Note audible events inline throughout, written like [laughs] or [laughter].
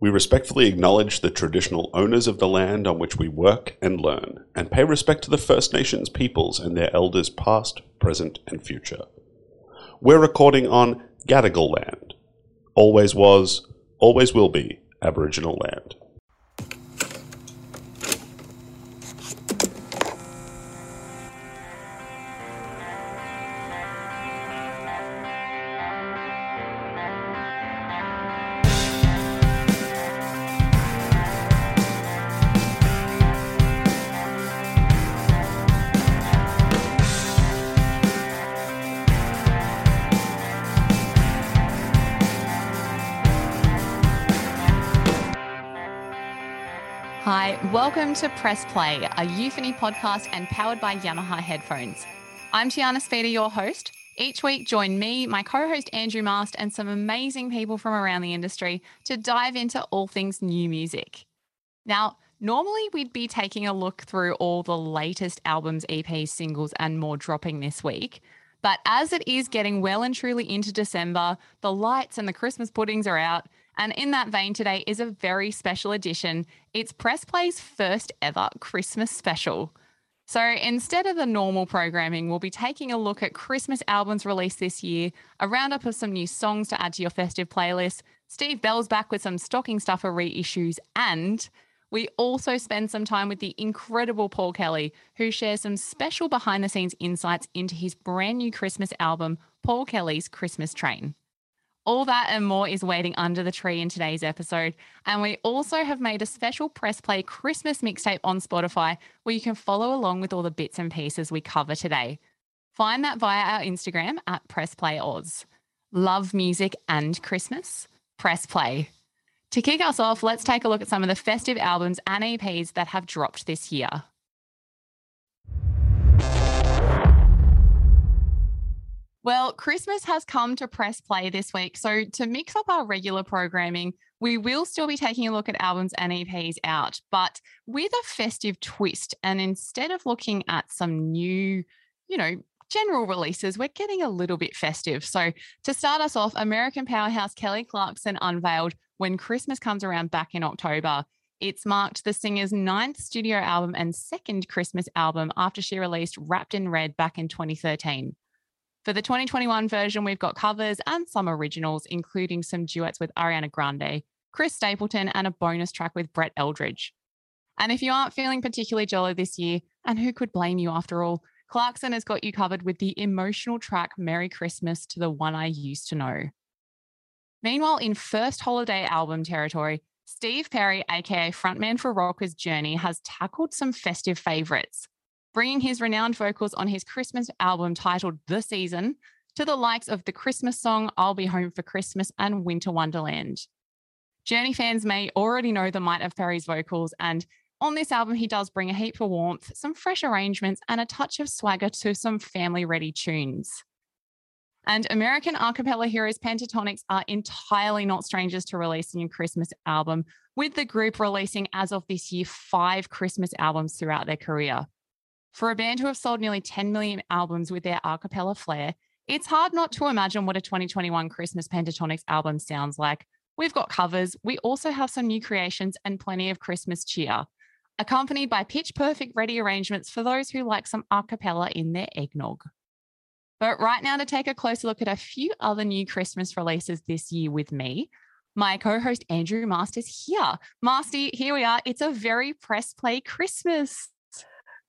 We respectfully acknowledge the traditional owners of the land on which we work and learn, and pay respect to the First Nations peoples and their elders past, present, and future. We're recording on Gadigal land. Always was, always will be Aboriginal land. To Press Play, a euphony podcast and powered by Yamaha headphones. I'm Tiana Speter, your host. Each week, join me, my co host Andrew Mast, and some amazing people from around the industry to dive into all things new music. Now, normally we'd be taking a look through all the latest albums, EPs, singles, and more dropping this week. But as it is getting well and truly into December, the lights and the Christmas puddings are out, and in that vein, today is a very special edition. It's Press Play's first ever Christmas special. So instead of the normal programming, we'll be taking a look at Christmas albums released this year, a roundup of some new songs to add to your festive playlist. Steve Bell's back with some stocking stuffer reissues, and we also spend some time with the incredible Paul Kelly, who shares some special behind the scenes insights into his brand new Christmas album, Paul Kelly's Christmas Train. All that and more is waiting under the tree in today's episode. And we also have made a special press play Christmas mixtape on Spotify where you can follow along with all the bits and pieces we cover today. Find that via our Instagram at PressPlayOz. Love music and Christmas? Press play. To kick us off, let's take a look at some of the festive albums and EPs that have dropped this year. Well, Christmas has come to press play this week. So, to mix up our regular programming, we will still be taking a look at albums and EPs out, but with a festive twist. And instead of looking at some new, you know, general releases, we're getting a little bit festive. So, to start us off, American powerhouse Kelly Clarkson unveiled When Christmas Comes Around back in October. It's marked the singer's ninth studio album and second Christmas album after she released Wrapped in Red back in 2013. For the 2021 version, we've got covers and some originals, including some duets with Ariana Grande, Chris Stapleton, and a bonus track with Brett Eldredge. And if you aren't feeling particularly jolly this year, and who could blame you after all, Clarkson has got you covered with the emotional track Merry Christmas to the one I used to know. Meanwhile, in first holiday album territory, Steve Perry, aka frontman for Rockers Journey, has tackled some festive favourites bringing his renowned vocals on his Christmas album titled The Season to the likes of the Christmas song I'll Be Home for Christmas and Winter Wonderland. Journey fans may already know the might of Perry's vocals, and on this album, he does bring a heap of warmth, some fresh arrangements, and a touch of swagger to some family ready tunes. And American a cappella heroes Pentatonix are entirely not strangers to releasing a Christmas album, with the group releasing, as of this year, five Christmas albums throughout their career. For a band who have sold nearly 10 million albums with their a cappella flair, it's hard not to imagine what a 2021 Christmas Pentatonix album sounds like. We've got covers, we also have some new creations and plenty of Christmas cheer, accompanied by pitch perfect ready arrangements for those who like some a cappella in their eggnog. But right now, to take a closer look at a few other new Christmas releases this year with me, my co host Andrew Masters here. Masty, here we are. It's a very press play Christmas.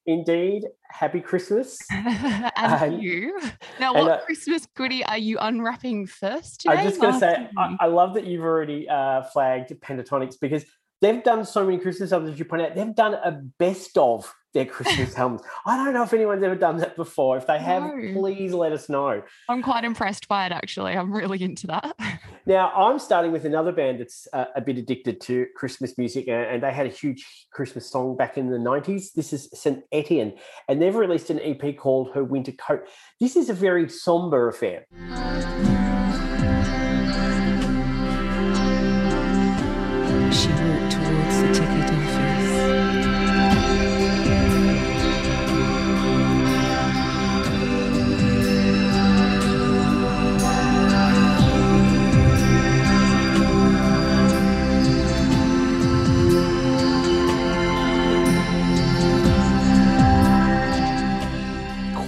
Indeed. Happy Christmas. [laughs] and, and you. Now, what uh, Christmas goodie are you unwrapping first today? I'm just going to say, I, I, love that you've already uh, flagged Pentatonix because they've done so many Christmas albums, as you point out. They've done a best of their Christmas [laughs] albums. I don't know if anyone's ever done that before. If they have, no. please let us know. I'm quite impressed by it, actually. I'm really into that. [laughs] now, I'm starting with another band that's uh, a bit addicted to Christmas music, and they had a huge Christmas song back in the 90s. This is St. Etienne, and they've released an EP called Her Winter Coat. This is a very somber affair.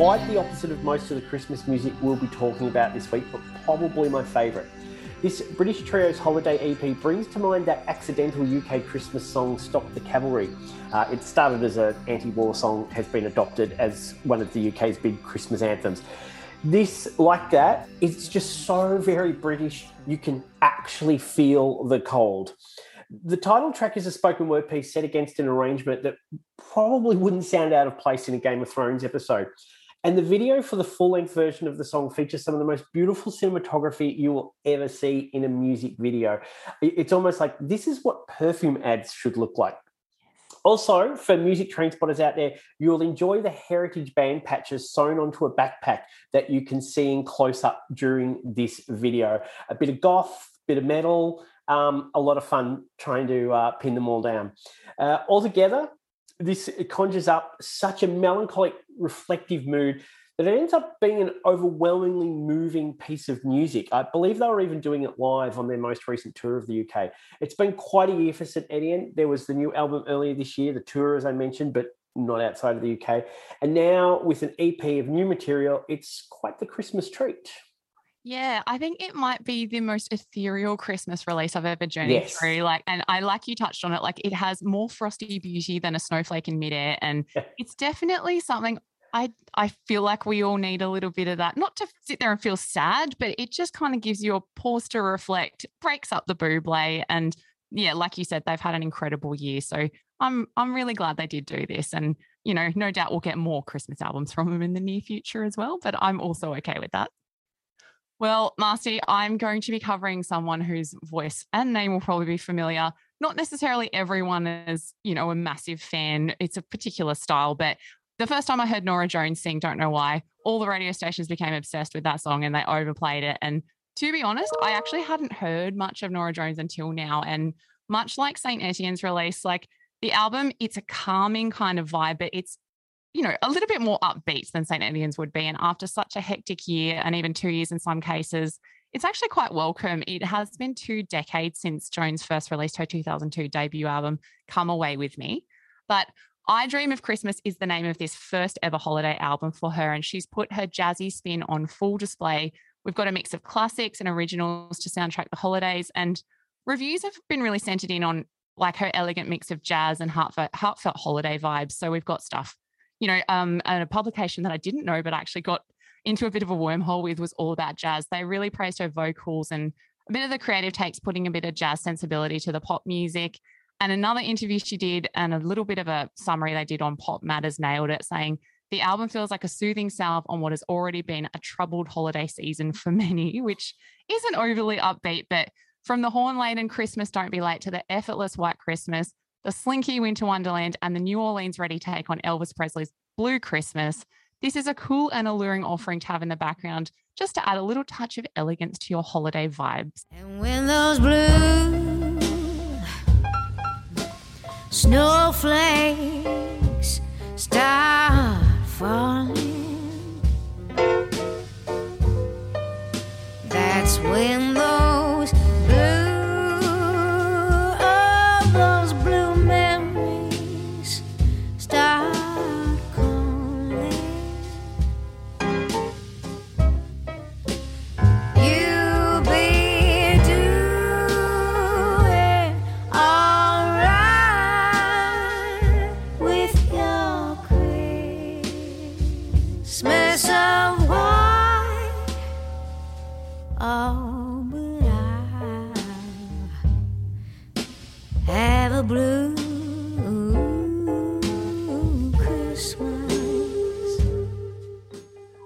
Quite the opposite of most of the Christmas music we'll be talking about this week, but probably my favourite. This British Trio's holiday EP brings to mind that accidental UK Christmas song Stop the Cavalry. Uh, it started as an anti war song, has been adopted as one of the UK's big Christmas anthems. This, like that, it's just so very British, you can actually feel the cold. The title track is a spoken word piece set against an arrangement that probably wouldn't sound out of place in a Game of Thrones episode. And the video for the full length version of the song features some of the most beautiful cinematography you will ever see in a music video. It's almost like this is what perfume ads should look like. Also, for music train spotters out there, you'll enjoy the heritage band patches sewn onto a backpack that you can see in close up during this video. A bit of goth, a bit of metal, um, a lot of fun trying to uh, pin them all down. Uh, altogether, this conjures up such a melancholic, reflective mood that it ends up being an overwhelmingly moving piece of music. I believe they were even doing it live on their most recent tour of the UK. It's been quite a year for St. Etienne. There was the new album earlier this year, the tour, as I mentioned, but not outside of the UK. And now with an EP of new material, it's quite the Christmas treat. Yeah, I think it might be the most ethereal Christmas release I've ever journeyed yes. through. Like, and I like you touched on it, like it has more frosty beauty than a snowflake in midair. And [laughs] it's definitely something I I feel like we all need a little bit of that. Not to sit there and feel sad, but it just kind of gives you a pause to reflect, breaks up the buble. And yeah, like you said, they've had an incredible year. So I'm I'm really glad they did do this. And, you know, no doubt we'll get more Christmas albums from them in the near future as well. But I'm also okay with that. Well, Masty, I'm going to be covering someone whose voice and name will probably be familiar. Not necessarily everyone is, you know, a massive fan. It's a particular style, but the first time I heard Norah Jones sing, don't know why, all the radio stations became obsessed with that song and they overplayed it. And to be honest, I actually hadn't heard much of Norah Jones until now. And much like St. Etienne's release, like the album, it's a calming kind of vibe, but it's you know, a little bit more upbeat than St. Etienne's would be. And after such a hectic year and even two years in some cases, it's actually quite welcome. It has been two decades since Jones first released her 2002 debut album, Come Away With Me. But I Dream of Christmas is the name of this first ever holiday album for her, and she's put her jazzy spin on full display. We've got a mix of classics and originals to soundtrack the holidays, and reviews have been really centered in on like her elegant mix of jazz and heartfelt, heartfelt holiday vibes. So we've got stuff you know, um, a publication that I didn't know, but I actually got into a bit of a wormhole with was all about jazz. They really praised her vocals and a bit of the creative takes, putting a bit of jazz sensibility to the pop music. And another interview she did, and a little bit of a summary they did on Pop Matters nailed it, saying the album feels like a soothing salve on what has already been a troubled holiday season for many, [laughs] which isn't overly upbeat, but from the horn laden Christmas Don't Be Late to the effortless White Christmas, the slinky Winter Wonderland, and the New Orleans ready take on Elvis Presley's Blue Christmas. This is a cool and alluring offering to have in the background just to add a little touch of elegance to your holiday vibes. And when those blue snowflakes start falling, that's when those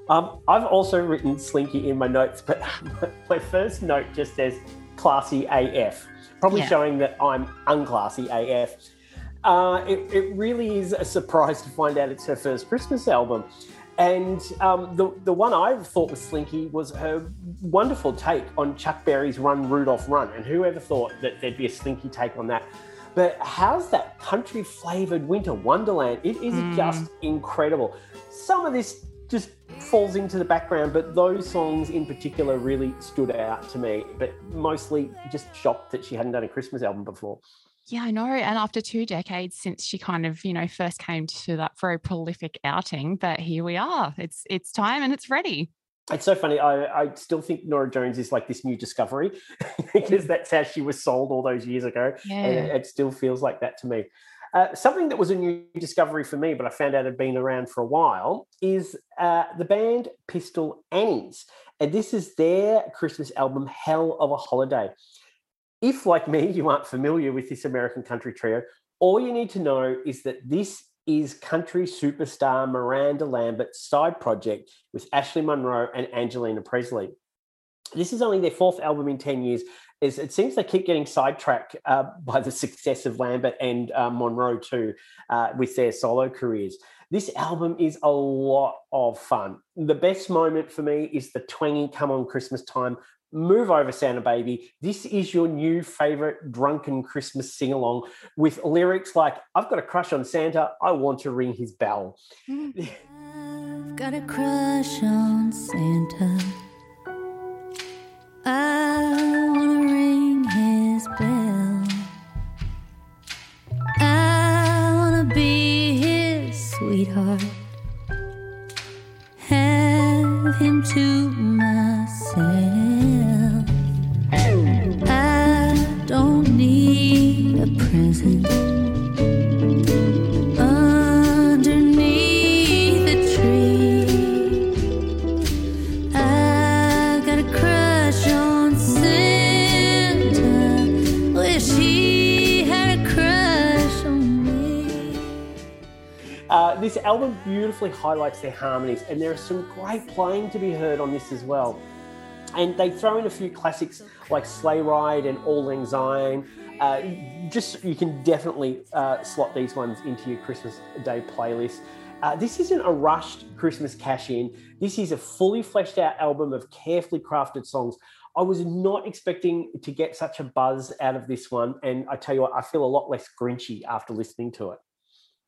Um, I've also written Slinky in my notes, but [laughs] my first note just says classy AF, probably yeah. showing that I'm unclassy AF. Uh, it, it, really is a surprise to find out it's her first Christmas album. And um, the, the one I thought was slinky was her wonderful take on Chuck Berry's Run Rudolph Run. And whoever thought that there'd be a slinky take on that? But how's that country flavored winter wonderland? It is mm. just incredible. Some of this just falls into the background, but those songs in particular really stood out to me. But mostly just shocked that she hadn't done a Christmas album before. Yeah, I know. And after two decades since she kind of, you know, first came to that very prolific outing, but here we are. It's it's time and it's ready. It's so funny. I, I still think Norah Jones is like this new discovery [laughs] because that's how she was sold all those years ago. Yeah. And it still feels like that to me. Uh, something that was a new discovery for me, but I found out had been around for a while, is uh, the band Pistol Annies. And this is their Christmas album, Hell of a Holiday. If, like me, you aren't familiar with this American country trio, all you need to know is that this is country superstar Miranda Lambert's side project with Ashley Monroe and Angelina Presley. This is only their fourth album in 10 years. Is it seems they keep getting sidetracked uh, by the success of Lambert and uh, Monroe too uh, with their solo careers. This album is a lot of fun. The best moment for me is the twangy "Come on Christmas Time" Move Over Santa Baby. This is your new favorite drunken Christmas sing along with lyrics like, I've got a crush on Santa. I want to ring his bell. I've got a crush on Santa. I sweetheart. Have him to beautifully highlights their harmonies, and there is some great playing to be heard on this as well. And they throw in a few classics like Sleigh Ride and Auld Lang. Uh, just you can definitely uh, slot these ones into your Christmas Day playlist. Uh, this isn't a rushed Christmas cash in. This is a fully fleshed out album of carefully crafted songs. I was not expecting to get such a buzz out of this one. And I tell you what, I feel a lot less grinchy after listening to it.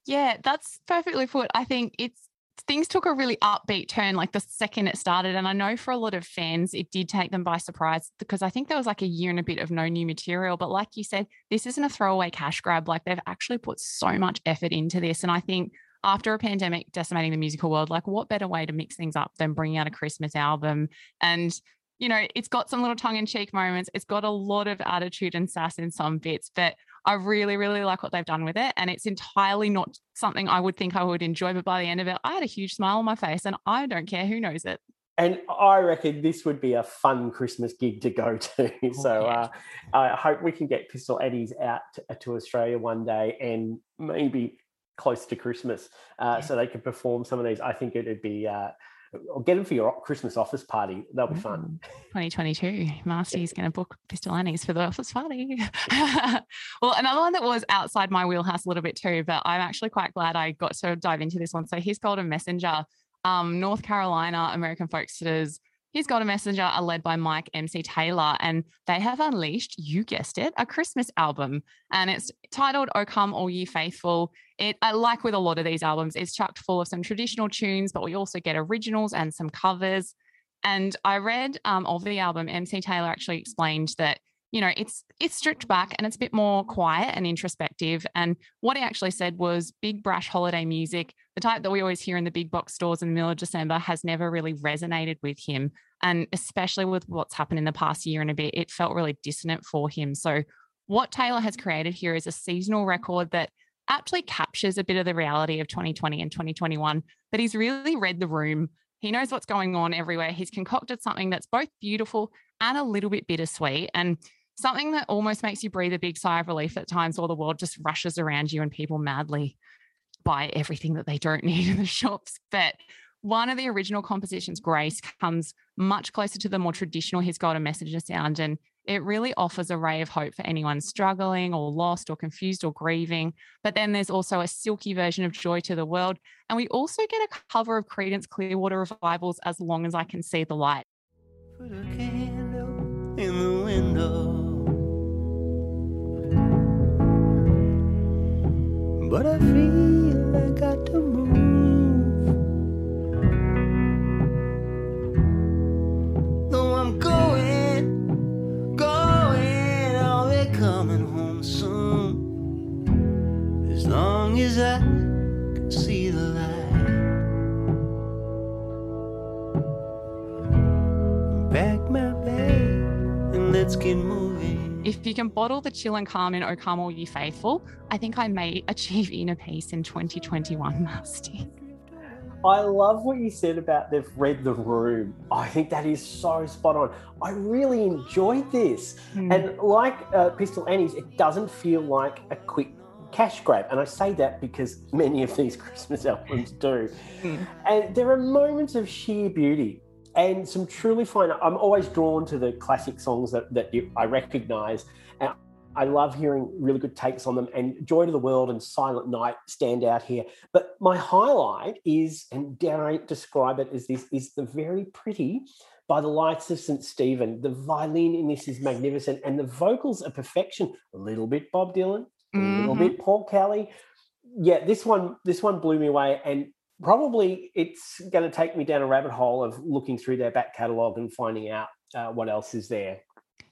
Yeah, that's perfectly put. I think it's things took a really upbeat turn like the second it started. And I know for a lot of fans, it did take them by surprise because I think there was like a year and a bit of no new material. But like you said, this isn't a throwaway cash grab. Like they've actually put so much effort into this. And I think after a pandemic decimating the musical world, like what better way to mix things up than bringing out a Christmas album? And you know, it's got some little tongue in cheek moments. It's got a lot of attitude and sass in some bits, but I really, really like what they've done with it. And it's entirely not something I would think I would enjoy. But by the end of it, I had a huge smile on my face and I don't care who knows it. And I reckon this would be a fun Christmas gig to go [laughs] to. so uh, I hope we can get Pistol Annies out to, to Australia one day and maybe close to Christmas uh, yeah. so they could perform some of these. I think it would be. Uh, or get them for your Christmas office party. That'll be fun. 2022. Masty's going to book Pistol Annies for the office party. [laughs] well, another one that was outside my wheelhouse a little bit too, but I'm actually quite glad I got to dive into this one. So Hiss Golden Messenger. Um, North Carolina American Folksters Hiss Golden Messenger are led by Mike MC Taylor, and they have unleashed, you guessed it, a Christmas album. And it's titled Oh Come All Ye Faithful. It, I like with a lot of these albums, it's chucked full of some traditional tunes, but we also get originals and some covers. And I read um, of the album, MC Taylor actually explained that you know it's it's stripped back and it's a bit more quiet and introspective. And what he actually said was big brash holiday music. The type that we always hear in the big box stores in the middle of december has never really resonated with him. And especially with what's happened in the past year and a bit it felt really dissonant for him. So what taylor has created here is a seasonal record that actually captures a bit of the reality of 2020 and 2021 but he's really read the room. He knows what's going on everywhere. He's concocted something that's both beautiful and a little bit bittersweet. And something that almost makes you breathe a big sigh of relief at times while the world just rushes around you and people madly buy everything that they don't [laughs] need in the shops. But one of the original compositions, Grace, comes much closer to the more traditional Hiss Golden Messenger sound. And it really offers a ray of hope for anyone struggling or lost or confused or grieving. But then there's also a silky version of Joy to the World. And we also get a cover of Creedence Clearwater Revival's As Long as I Can See the Light. Put a candle in the window. But I feel I got to move. Though I'm going, going, I'll be coming home soon. as long as I can see the light. Pack my bag and let's get moving. If you can bottle the chill and calm in O Come All Ye Faithful, I think I may achieve inner peace in 2021, [laughs] Masty. I love what you said about they've read the room. I think that is so spot on. I really enjoyed this. Hmm. And like uh, Pistol Annie's, it doesn't feel like a quick cash grab. And I say that because many of these [laughs] Christmas albums do. Mm. And there are moments of sheer beauty and some truly fine. I'm always drawn to the classic songs that, that I recognize. And I love hearing really good takes on them. And Joy to the World and Silent Night stand out here. But my highlight is, and dare I describe it as this, is the very pretty by the lights of St. Stephen. The violin in this is magnificent, and the vocals are perfection. A little bit Bob Dylan, a little Mhm. bit Paul Kelly. Yeah, this one, this one blew me away, and probably it's going to take me down a rabbit hole of looking through their back catalogue and finding out uh, what else is there.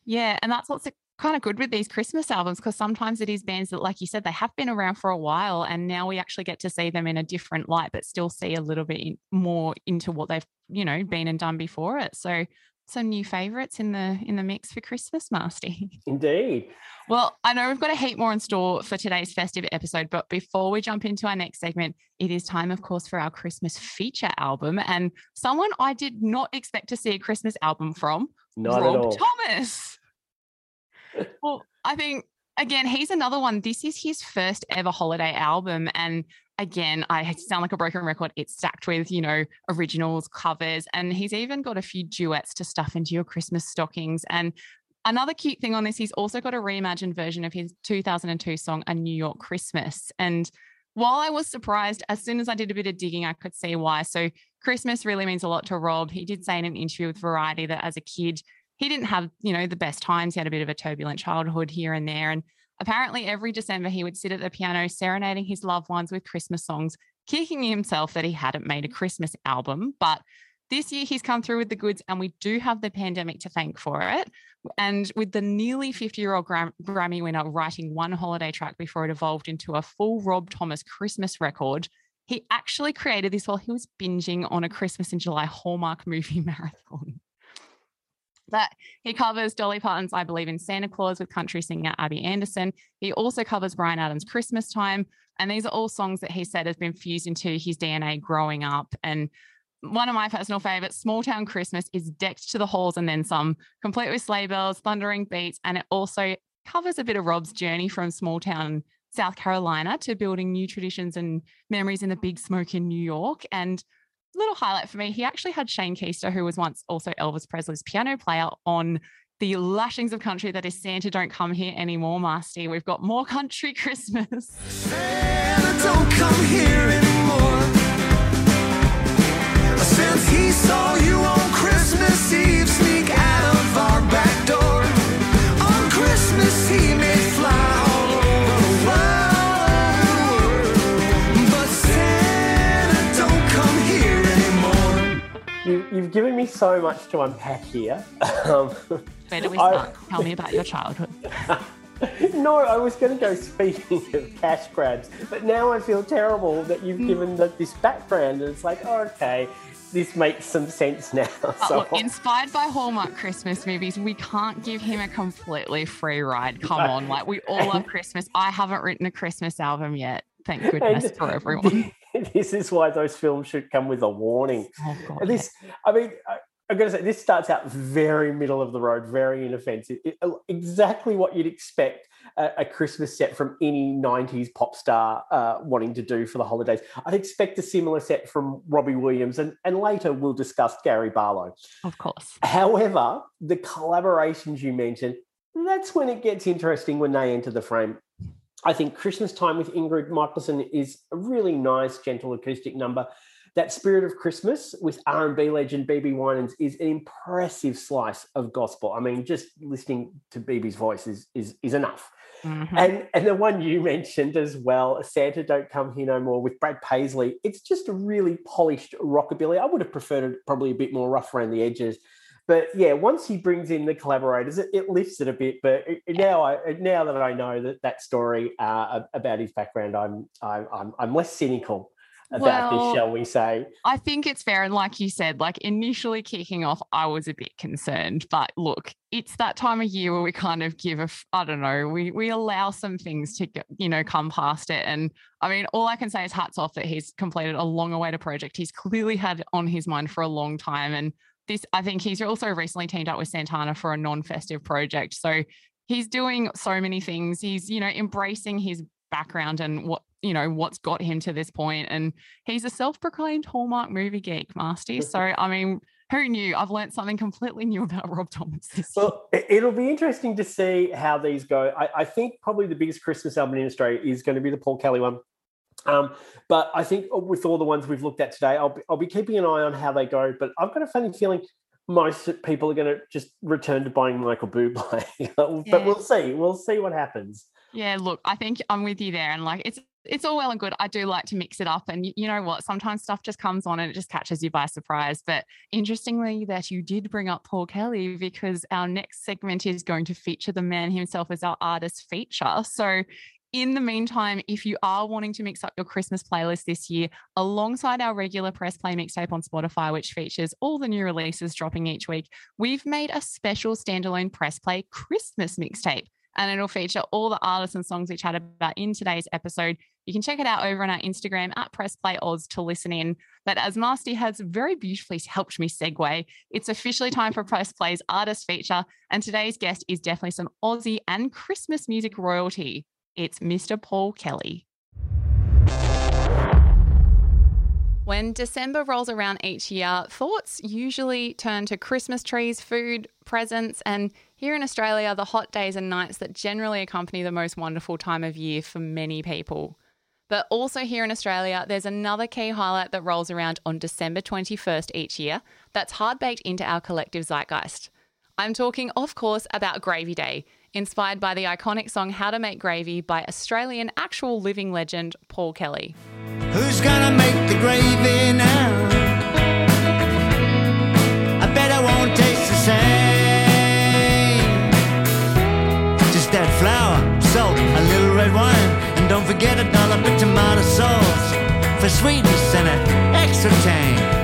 Yeah, and that's what's kind of good with these Christmas albums because sometimes it is bands that, like you said, they have been around for a while, and now we actually get to see them in a different light, but still see a little bit more into what they've, you know, been and done before it. So some new favorites in the in the mix for Christmas, Masty. [laughs] Indeed. Well, I know we've got a heap more in store for today's festive episode, but before we jump into our next segment, it is time, of course, for our Christmas feature album. And someone I did not expect to see a Christmas album from, Not Rob at all. Thomas. [laughs] well, I think again, he's another one. This is his first ever holiday album. And again, I sound like a broken record. It's stacked with, you know, originals, covers, and he's even got a few duets to stuff into your Christmas stockings. And another cute thing on this, he's also got a reimagined version of his 2002 song, A New York Christmas. And while I was surprised, as soon as I did a bit of digging, I could see why. So Christmas really means a lot to Rob. He did say in an interview with Variety that as a kid, he didn't have, you know, the best times. He had a bit of a turbulent childhood here and there. And apparently every December he would sit at the piano serenading his loved ones with Christmas songs, kicking himself that he hadn't made a Christmas album. But this year he's come through with the goods and we do have the pandemic to thank for it. And with the nearly 50 year old Gram- Grammy winner writing one holiday track before it evolved into a full Rob Thomas Christmas record, he actually created this while he was binging on a Christmas in July Hallmark movie [laughs] marathon. That he covers Dolly Parton's I Believe in Santa Claus with country singer Abby Anderson. He also covers Bryan Adams' Christmas Time. And these are all songs that he said has been fused into his DNA growing up. And one of my personal favorites, Small Town Christmas, is decked to the halls and then some, complete with sleigh bells, thundering beats. And it also covers a bit of Rob's journey from small town South Carolina to building new traditions and memories in the big smoke in New York. And little highlight for me, he actually had Shane Keister, who was once also Elvis Presley's piano player, on the lashings of country that is Santa Don't Come Here Anymore, Masty. We've got more country [laughs] Christmas. Santa don't come here anymore. Since he saw you on you've given me so much to unpack here. [laughs] Um, Where do we I- Tell me about your childhood. [laughs] no, I was going to go speaking of cash grabs, but now I feel terrible that you've Hmm. given the, this background. And it's like, oh, okay, this makes some sense now. Uh, [laughs] So, look, inspired by Hallmark Christmas movies, we can't give him a completely free ride. Come on, like we all love Christmas. I haven't written a Christmas album yet. Thank goodness And for everyone. [laughs] this is why those films should come with a warning. Oh, God, this, I mean, I, I'm going to say this starts out very middle of the road, very inoffensive. It- exactly what you'd expect a, a Christmas set from any 90s pop star uh, wanting to do for the holidays. I'd expect a similar set from Robbie Williams, and, and later we'll discuss Gary Barlow. Of course. However, the collaborations you mentioned, that's when it gets interesting when they enter the frame. I think Christmas Time with Ingrid Michaelson is a really nice, gentle acoustic number. That Spirit of Christmas with R&B legend BeBe Winans is an impressive slice of gospel. I mean, just listening to BeBe's voice is, is, is enough. Mhm. And and the one you mentioned as well, Santa Don't Come Here No More with Brad Paisley. It's just a really polished rockabilly. I would have preferred it probably a bit more rough around the edges. But yeah, once he brings in the collaborators, it, it lifts it a bit. But it- now, I uh, now that I know that that story uh, about his background, I'm I'm I'm, I'm less cynical about Well, this, shall we say? I think it's fair. And like you said, like initially kicking off, I was a bit concerned. But look, it's that time of year where we kind of give a I don't know, we we allow some things to, you know, come past it. And I mean, all I can say is hats off that he's completed a long awaited project. He's clearly had on his mind for a long time. And this, I think he's also recently teamed up with Santana for a non festive project. So he's doing so many things. He's, you know, embracing his background and what, you know, what's got him to this point. And he's a self-proclaimed Hallmark movie geek, Masty. So I mean, who knew? I've learned something completely new about [laughs] Rob Thomas. Well, it- it'll be interesting to see how these go. I, I think probably the biggest Christmas album in Australia is going to be the Paul Kelly one. Um, but I think with all the ones we've looked at today, I'll be, I'll be keeping an eye on how they go. But I've got a funny feeling most people are going to just return to buying Michael Bublé. [laughs] but Yeah. we'll see. We'll see what happens. Yeah, look, I think I'm with you there, and like it's it's all well and good. I do like to mix it up, and you know what? Sometimes stuff just comes on and it just catches you by surprise. But interestingly, that you did bring up Paul Kelly because our next segment is going to feature the man himself as our artist feature. So. In the meantime, if you are wanting to mix up your Christmas playlist this year, alongside our regular press play mixtape on Spotify, which features all the new releases dropping each week, we've made a special standalone press play Christmas mixtape and it'll feature all the artists and songs we chat about in today's episode. You can check it out over on our Instagram at Press Play Oz to listen in. But as Masty has very beautifully helped me segue, it's officially time for Press Play's artist feature. And today's guest is definitely some Aussie and Christmas music royalty. It's Mr. Paul Kelly. When December rolls around each year, thoughts usually turn to Christmas trees, food, presents, and here in Australia, the hot days and nights that generally accompany the most wonderful time of year for many people. But also here in Australia, there's another key highlight that rolls around on December 21st each year that's hard baked into our collective zeitgeist. I'm talking, of course, about Gravy Day, inspired by the iconic song How to Make Gravy by Australian actual living legend Paul Kelly. Who's gonna make the gravy now? I bet I won't taste the same. Just add flour, salt, a little red wine, and don't forget a dollop of tomato sauce for sweetness and an extra tang.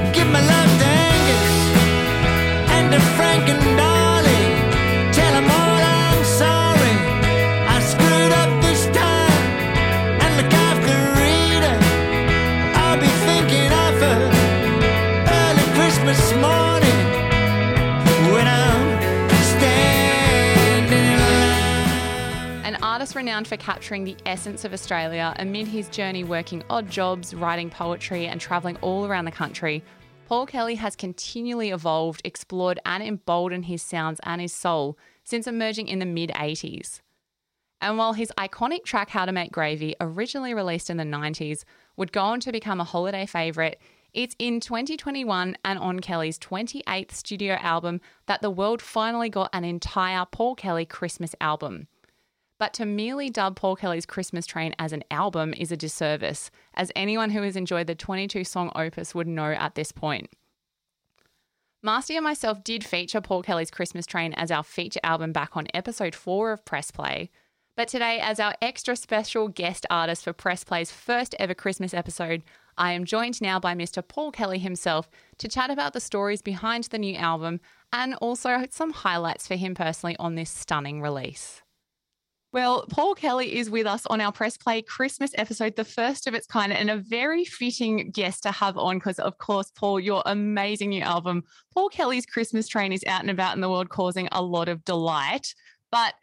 Renowned for capturing the essence of Australia amid his journey working odd jobs, writing poetry, and travelling all around the country, Paul Kelly has continually evolved, explored, and emboldened his sounds and his soul since emerging in the mid 80s. And while his iconic track How to Make Gravy, originally released in the 90s, would go on to become a holiday favourite, it's in 2021 and on Kelly's 28th studio album that the world finally got an entire Paul Kelly Christmas album. But to merely dub Paul Kelly's Christmas Train as an album is a disservice, as anyone who has enjoyed the 22 song opus would know at this point. Masty and myself did feature Paul Kelly's Christmas Train as our feature album back on episode 4 of Press Play. But today, as our extra special guest artist for Press Play's first ever Christmas episode, I am joined now by Mr. Paul Kelly himself to chat about the stories behind the new album and also some highlights for him personally on this stunning release. Well, Paul Kelly is with us on our Press Play Christmas episode, the first of its kind, and a very fitting guest to have on because, of course, Paul, your amazing new album, Paul Kelly's Christmas Train, is out and about in the world causing a lot of delight. But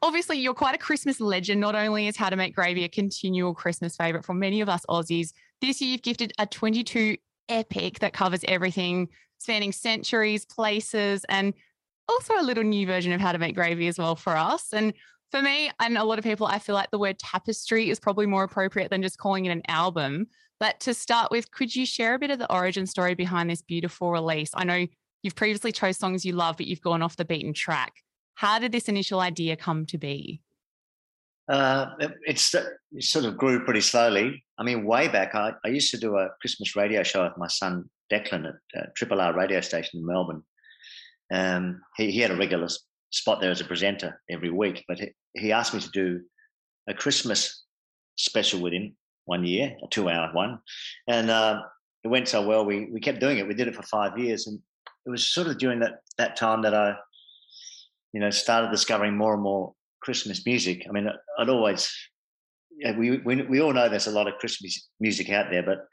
obviously, you're quite a Christmas legend. Not only is How to Make Gravy a continual Christmas favorite for many of us Aussies, this year you've gifted a 22 epic that covers everything spanning centuries, places, and also a little new version of How to Make Gravy as well for us. And for me and a lot of people, I feel like the word tapestry is probably more appropriate than just calling it an album. But to start with, could you share a bit of the origin story behind this beautiful release? I know you've previously chose songs you love, but you've gone off the beaten track. How did this initial idea come to be? Uh, it, it's, it sort of grew pretty slowly. I mean, way back, I, I used to do a Christmas radio show with my son Declan at uh, Triple R radio station in Melbourne. um, he, he had a regular spot there as a presenter every week, but he, he asked me to do a Christmas special with him one year, a two-hour one, and uh, it went so well. We we kept doing it. We did it for five years, and it was sort of during that that time that I, you know, started discovering more and more Christmas music. I mean, I'd always, we we we all know there's a lot of Christmas music out there, but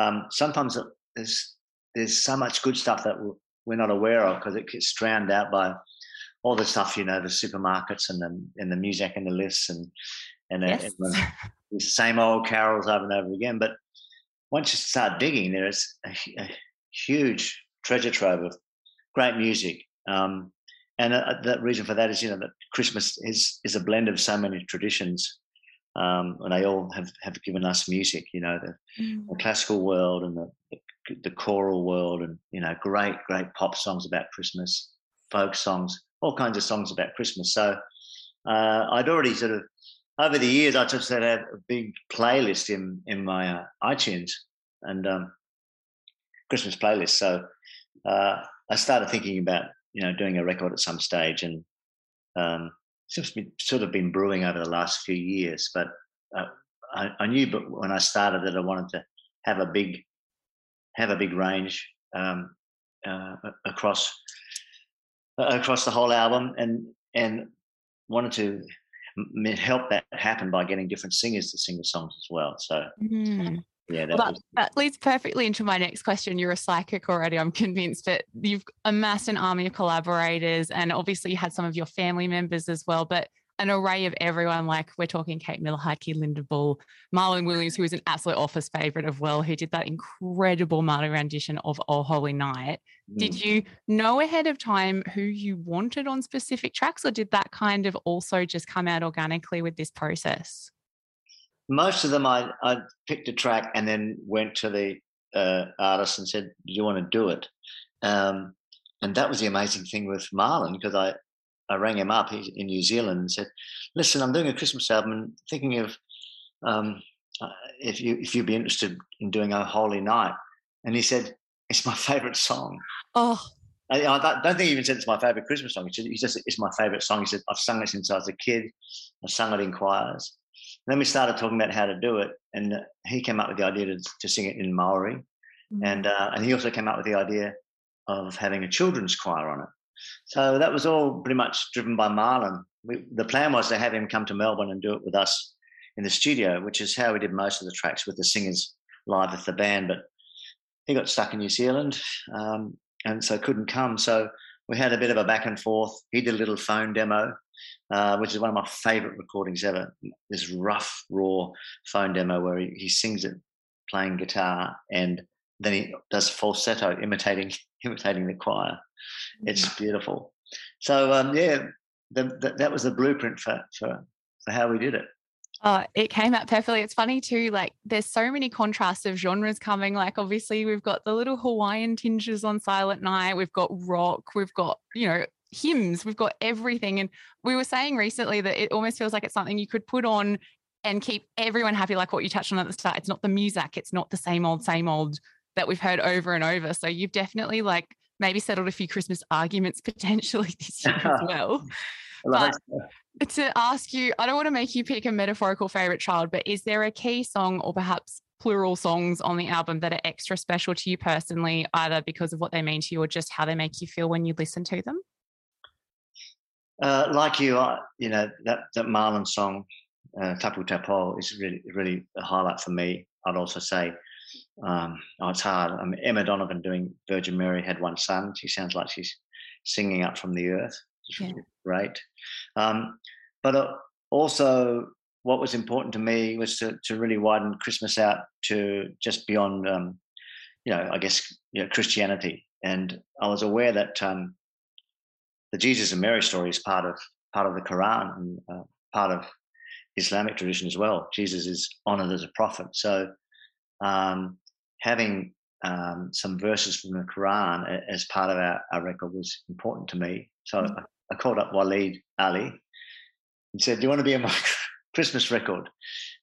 um, sometimes there's there's so much good stuff that we're not aware of because it gets drowned out by all the stuff you know, the supermarkets and the and the music and the lists and and Yes. [laughs] it's the same old carols over and over again. But once you start digging, there is a, a huge treasure trove of great music. Um, and uh, the reason for that is, you know, that Christmas is is a blend of so many traditions, um, and they all have have given us music. You know, the, Mm. the classical world and the, the the choral world, and you know, great great pop songs about Christmas, folk songs, all kinds of songs about Christmas. So uh, I'd already sort of over the years, I just had a big playlist in in my uh, iTunes and um, Christmas playlist. So uh, I started thinking about you know doing a record at some stage, and um, seems to be sort of been brewing over the last few years. But uh, I, I knew, but when I started that I wanted to have a big have a big range um, uh, across across the whole album, and and wanted to m- help that happen by getting different singers to sing the songs as well. So Mm. yeah, that Well, that, was, that leads perfectly into my next question. You're a psychic already, I'm convinced, but you've amassed an army of collaborators and obviously you had some of your family members as well, but an array of everyone. Like we're talking Kate Miller-Heidke Linda Bull, Marlon Williams, who is an absolute office favorite of well, who did that incredible Maori rendition of Oh Holy Night. mm. Did you know ahead of time who you wanted on specific tracks, or did that kind of also just come out organically with this process? most of them I, I picked a track and then went to the uh, artist and said, "Do you want to do it?" Um, and that was the amazing thing with Marlon because I I rang him up he's in New Zealand and said, "Listen, I'm doing a Christmas album and thinking of um, uh, if you if you'd be interested in doing a Holy Night." And he said, "It's my favorite song." Oh, I, I don't- think he even said it's my favorite Christmas song. He said, he just, it's my favorite song. He said, I've sung it since I was a kid. I've sung it in choirs. And then we started talking about how to do it. And uh, he came up with the idea to, to sing it in Maori. And, uh, and he also came up with the idea of having a children's choir on it. So that was all pretty much driven by Marlon. We, the plan was to have him come to Melbourne and do it with us in the studio, which is how we did most of the tracks with the singers live with the band. But he got stuck in New Zealand um, and so couldn't come. So we had a bit of a back and forth. He did a little phone demo, uh, which is one of my favorite recordings ever. This rough, raw phone demo where he, he sings it playing guitar and then he does falsetto imitating [laughs] imitating the choir. It's beautiful. So um, yeah, the, the, that was the blueprint for, for for how we did it. Oh, it came out perfectly. It's funny too, like there's so many contrasts of genres coming. Like obviously we've got the little Hawaiian tinges on Silent Night, we've got rock, we've got, you know, hymns, we've got everything. And we were saying recently that it almost feels like it's something you could put on and keep everyone happy, like what you touched on at the start. It's not the music, it's not the same old, same old that we've heard over and over. So you've definitely like maybe settled a few Christmas arguments [laughs] potentially this [laughs] year as well But- to ask you, I don't want to make you pick a metaphorical favorite child, but is there a key song or perhaps plural songs on the album that are extra special to you personally, either because of what they mean to you or just how they make you feel when you listen to them? Uh, like you, I, you know that that Marlon song, uh, "Tapu Tapo," is really really a highlight for me. I'd also say, um, oh, it's hard. Mean, Emma Donovan doing "Virgin Mary had one son." She sounds like she's singing up from the earth. Yeah. great. Um, but uh, also, what was important to me was to to really widen Christmas out to just beyond, um, you know, I guess you know, Christianity. And I was aware that. Um, the Jesus and Mary story is part of part of the Quran and uh, part of Islamic tradition as well. Jesus is honored as a prophet, so um, having um, some verses from the Quran as part of our, our record was important to me. So I, I called up Waleed Aly and said, "Do you want to be on my [laughs] Christmas record?"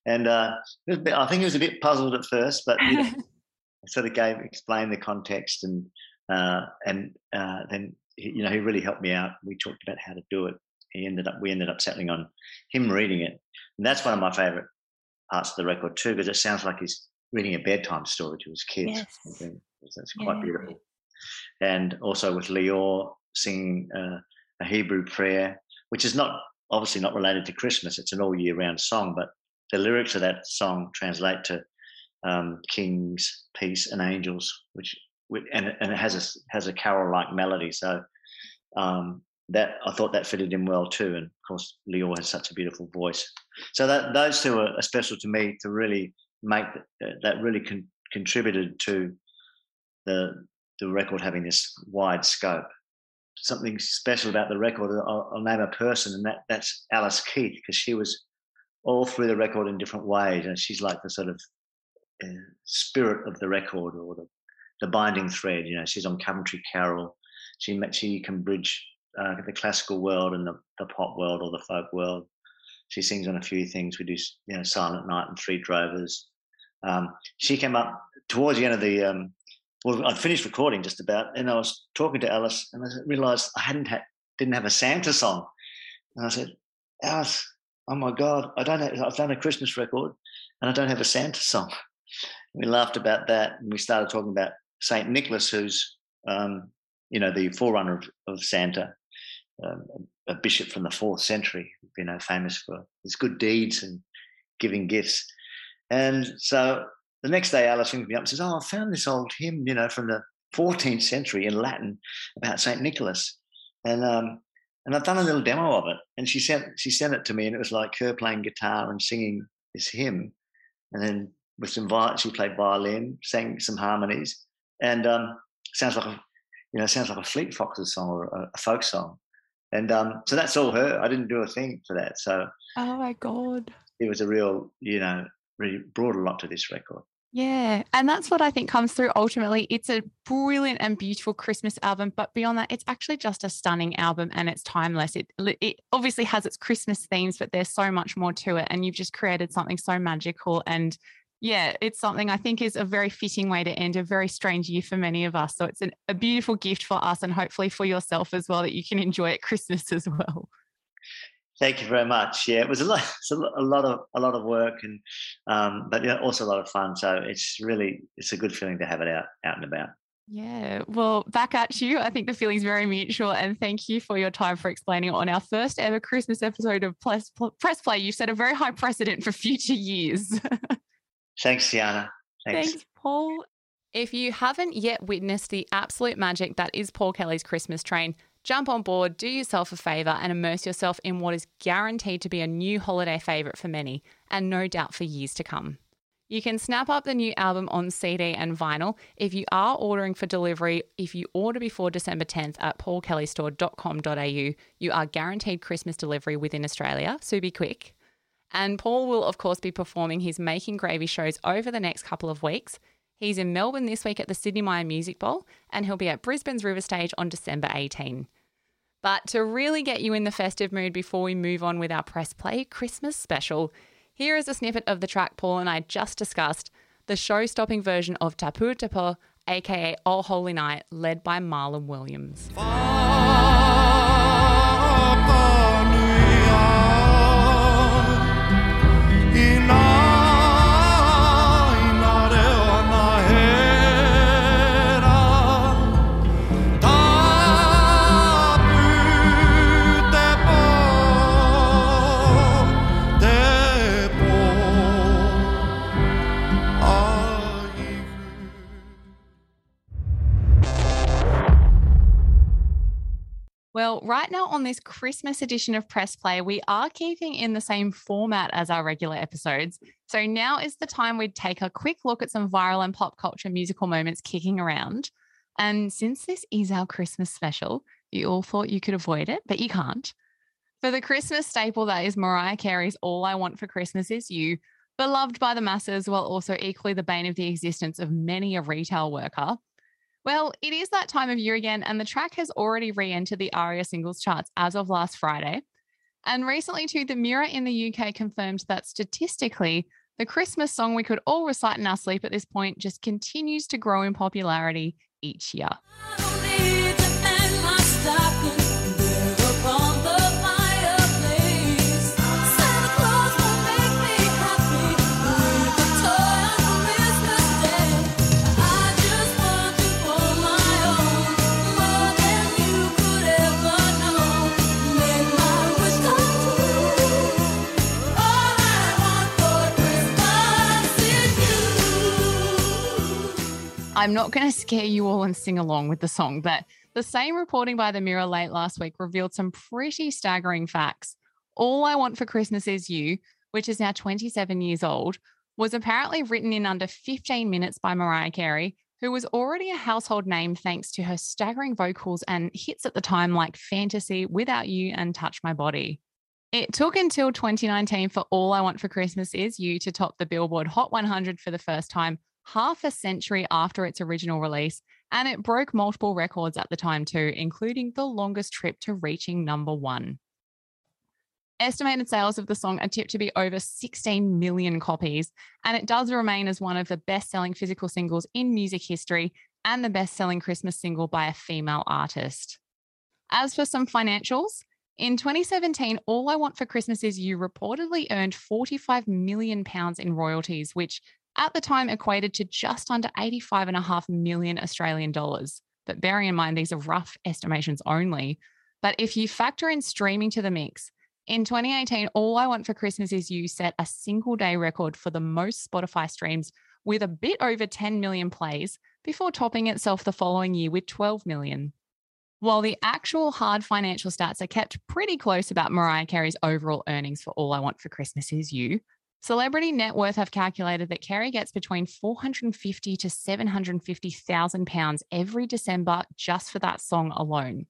And uh, it was a bit, I think he was a bit puzzled at first, but you know, I sort of gave explained the context and uh, and uh, then he, you know, he really helped me out. We talked about how to do it. He ended up, we ended up settling on him reading it, and that's one of my favorite parts of the record too, because it sounds like he's reading a bedtime story to his kids. Yes. That's quite Yeah. beautiful. And also with Lior singing uh, a Hebrew prayer, which is not obviously not related to Christmas. It's an all year round song, but the lyrics of that song translate to um, kings, peace, and angels, which and it- and it has a has a carol like melody. So um, that I thought that fitted in well too. And of course, Lior has such a beautiful voice. So that those two are special to me to really make that, that really con- contributed to the the record having this wide scope. Something special about the record. I'll, I'll name a person, and that that's Alice Keath because she was all through the record in different ways, and she's like the sort of uh, spirit of the record or the, the binding thread. You know, she's on Coventry Carol. She she can bridge uh, the classical world and the, the pop world or the folk world. She sings on a few things. We do you know Silent Night and Three Drovers. Um, she came up towards the end of the um, well, I'd finished recording just about, and I was talking to Alice, and I realised I hadn't had, didn't have a Santa song, and I said, Alice, oh my God, I don't have, I've done a Christmas record, and I don't have a Santa song. We laughed about that, and we started talking about Saint Nicholas, who's um, you know the forerunner of, of Santa, um, a, a bishop from the fourth century, you know, famous for his good deeds and giving gifts. And so the next day, Alice rings me up and says, "Oh, I found this old hymn, you know, from the 14th century in Latin about Saint Nicholas, and um, and I've done a little demo of it." And she sent she sent it to me, and it was like her playing guitar and singing this hymn, and then with some viol- she played violin, sang some harmonies, and um, sounds like a you know sounds like a Fleet Foxes song or a, a folk song, and um, so that's all her. I didn't do a thing for that, so Oh my God. it was a real you know really brought a lot to this record. Yeah. And that's what I think comes through ultimately. It's a brilliant and beautiful Christmas album. But beyond that, it's actually just a stunning album and it's timeless. It, it obviously has its Christmas themes, but there's so much more to it. And you've just created something so magical. And yeah, it's something I think is a very fitting way to end a very strange year for many of us. So it's an, a beautiful gift for us and hopefully for yourself as well that you can enjoy at Christmas as well. Thank you very much. Yeah, it was a lot, [laughs] a, lot of a lot of work, and um, but yeah, also a lot of fun. So it's really it's a good feeling to have it out out and about. Yeah, well, back at you. I think the feeling's very mutual. And thank you for your time for explaining on our first ever Christmas episode of Press, Press Play. You've set a very high precedent for future years. [laughs] Thanks, Tiana. Thanks. Thanks, Paul. If you haven't yet witnessed the absolute magic that is Paul Kelly's Christmas train, jump on board, do yourself a favour, and immerse yourself in what is guaranteed to be a new holiday favourite for many, and no doubt for years to come. You can snap up the new album on CD and vinyl. If you are ordering for delivery, if you order before December 10th at paulkellystore.com.au, you are guaranteed Christmas delivery within Australia, so be quick. And Paul will, of course, be performing his Making Gravy shows over the next couple of weeks. He's in Melbourne this week at the Sydney Myer Music Bowl, and he'll be at Brisbane's River Stage on December 18. But to really get you in the festive mood before we move on with our press play Christmas special, here is a snippet of the track Paul and I just discussed, the show stopping version of Tapu Tapu, aka All Holy Night, led by Marlon Williams. Well, right now on this Christmas edition of Press Play, we are keeping in the same format as our regular episodes. So now is the time we'd take a quick look at some viral and pop culture musical moments kicking around. And since this is our Christmas special, you all thought you could avoid it, but you can't. For the Christmas staple that is Mariah Carey's All I Want for Christmas Is You, beloved by the masses while also equally the bane of the existence of many a retail worker. Well, it is that time of year again, and the track has already re entered the ARIA singles charts as of last Friday. And recently, too, the Mirror in the UK confirmed that statistically, the Christmas song we could all recite in our sleep at this point just continues to grow in popularity each year. I'm not going to scare you all and sing along with the song, but the same reporting by the Mirror late last week revealed some pretty staggering facts. All I Want for Christmas Is You, which is now 27 years old, was apparently written in under 15 minutes by Mariah Carey, who was already a household name thanks to her staggering vocals and hits at the time like Fantasy, Without You, and Touch My Body. It took until 2019 for All I Want for Christmas Is You to top the Billboard Hot 100 for the first time, half a century after its original release, and it broke multiple records at the time too, including the longest trip to reaching number one. Estimated sales of the song are tipped to be over 16 million copies, and it does remain as one of the best selling physical singles in music history and the best selling Christmas single by a female artist. As for some financials, in 2017, All I Want for Christmas Is You reportedly earned 45 million pounds in royalties, which at the time equated to just under 85.5 million Australian dollars. But bearing in mind, these are rough estimations only. But if you factor in streaming to the mix, in 2018, All I Want for Christmas Is You set a single day record for the most Spotify streams with a bit over 10 million plays before topping itself the following year with 12 million. While the actual hard financial stats are kept pretty close about Mariah Carey's overall earnings for All I Want for Christmas Is You, Celebrity Net Worth have calculated that Carey gets between 450 to 750,000 pounds every December just for that song alone.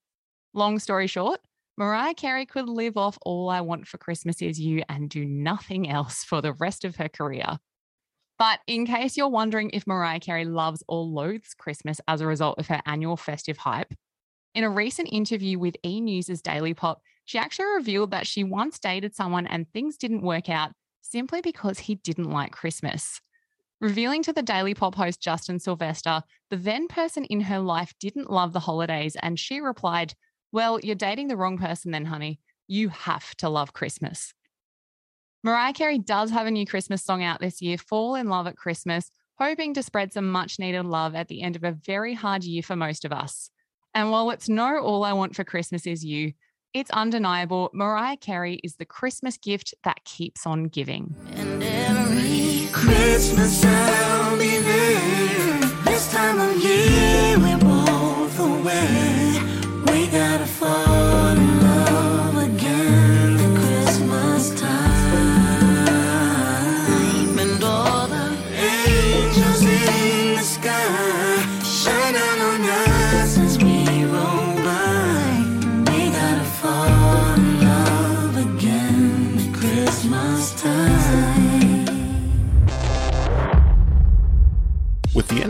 Long story short, Mariah Carey could live off All I Want for Christmas Is You and do nothing else for the rest of her career. But in case you're wondering if Mariah Carey loves or loathes Christmas as a result of her annual festive hype, in a recent interview with E! News's Daily Pop, she actually revealed that she once dated someone and things didn't work out simply because he didn't like Christmas. Revealing to the Daily Pop host Justin Sylvester, the then person in her life didn't love the holidays, and she replied, Well, you're dating the wrong person then, honey. You have to love Christmas. Mariah Carey does have a new Christmas song out this year, Fall in Love at Christmas, hoping to spread some much needed love at the end of a very hard year for most of us. And while it's no All I Want for Christmas Is You, it's undeniable Mariah Carey is the Christmas gift that keeps on giving. And every Christmas I'll be there. This time of year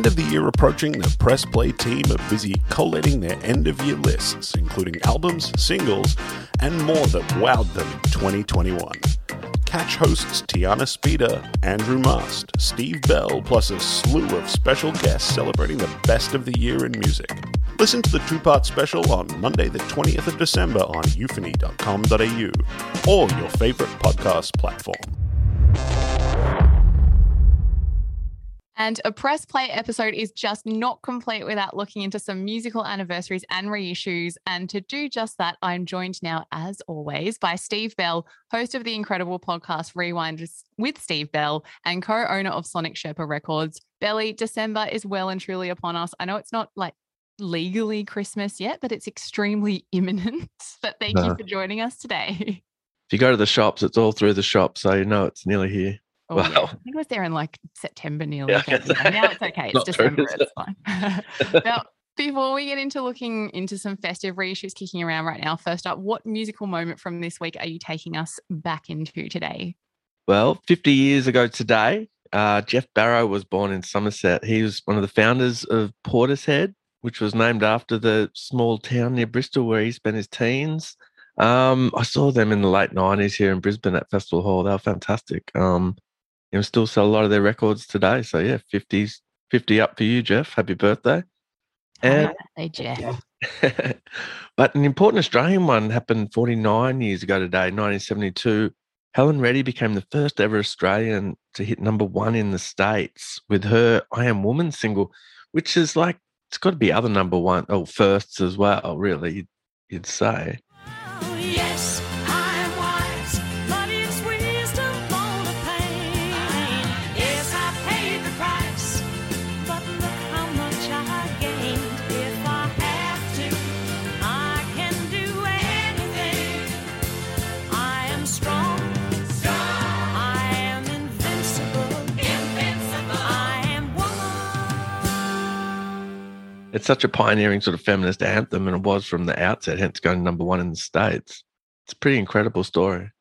end of the year approaching, the Press Play team are busy collating their end of year lists, including albums, singles, and more that wowed them in 2021. Catch hosts Tiana Speter, Andrew Mast, Steve Bell, plus a slew of special guests celebrating the best of the year in music. Listen to the two part special on Monday, the 20th of December on euphony.com.au or your favorite podcast platform. And a press play episode is just not complete without looking into some musical anniversaries and reissues. And to do just that, I'm joined now, as always, by Steve Bell, host of the incredible podcast Rewind with Steve Bell and co owner of Sonic Sherpa Records. Belly, December is well and truly upon us. I know it's not like legally Christmas yet, but it's extremely [laughs] imminent. But thank you for joining us today. If you go to the shops, it's all through the shop, so you know it's nearly here. Oh, yeah. I think it was there in like September nearly. Yeah, now it's okay. [laughs] It's Not true, December. is It's fine. [laughs] now, [laughs] before we get into looking into some festive reissues kicking around right now, first up, what musical moment from this week are you taking us back into today? Well, 50 years ago today, uh, Geoff Barrow was born in Somerset. He was one of the founders of Portishead, which was named after the small town near Bristol where he spent his teens. Um, I saw them in the late 90s here in Brisbane at Festival Hall. They were fantastic. Um, and still sell a lot of their records today. So, yeah, 50s, 50 up for you, Geoff. Happy birthday. Happy And Geoff. [laughs] but an important Australian one happened 49 years ago today, 1972. Helen Reddy became the first ever Australian to hit number one in the States with her I Am Woman single, which is like, it's got to be other number one, oh, firsts as well, really, you'd, you'd say. It's such a pioneering sort of feminist anthem, and it was from the outset, hence going number one in the States. It's a pretty incredible story.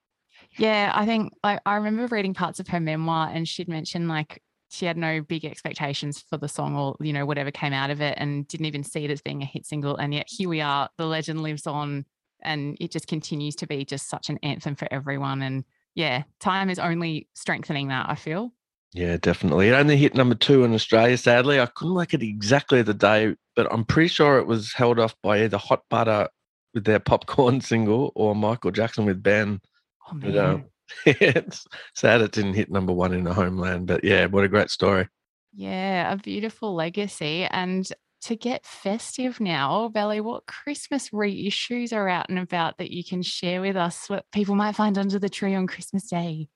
Yeah, I think like I remember reading parts of her memoir and she'd mentioned like she had no big expectations for the song or you know whatever came out of it and didn't even see it as being a hit single and yet here we are the legend lives on and it just continues to be just such an anthem for everyone and yeah time is only strengthening that I feel Yeah, definitely. It only hit number two in Australia, sadly. I couldn't work it exactly the day, but I'm pretty sure it was held off by either Hot Butter with their popcorn [laughs] single or Michael Jackson with Ben. oh But, um, [laughs] it's sad it didn't hit number one in the homeland, but yeah, what a great story. yeah a beautiful legacy and to get festive now Belly what Christmas reissues are out and about that you can share with us what people might find under the tree on Christmas Day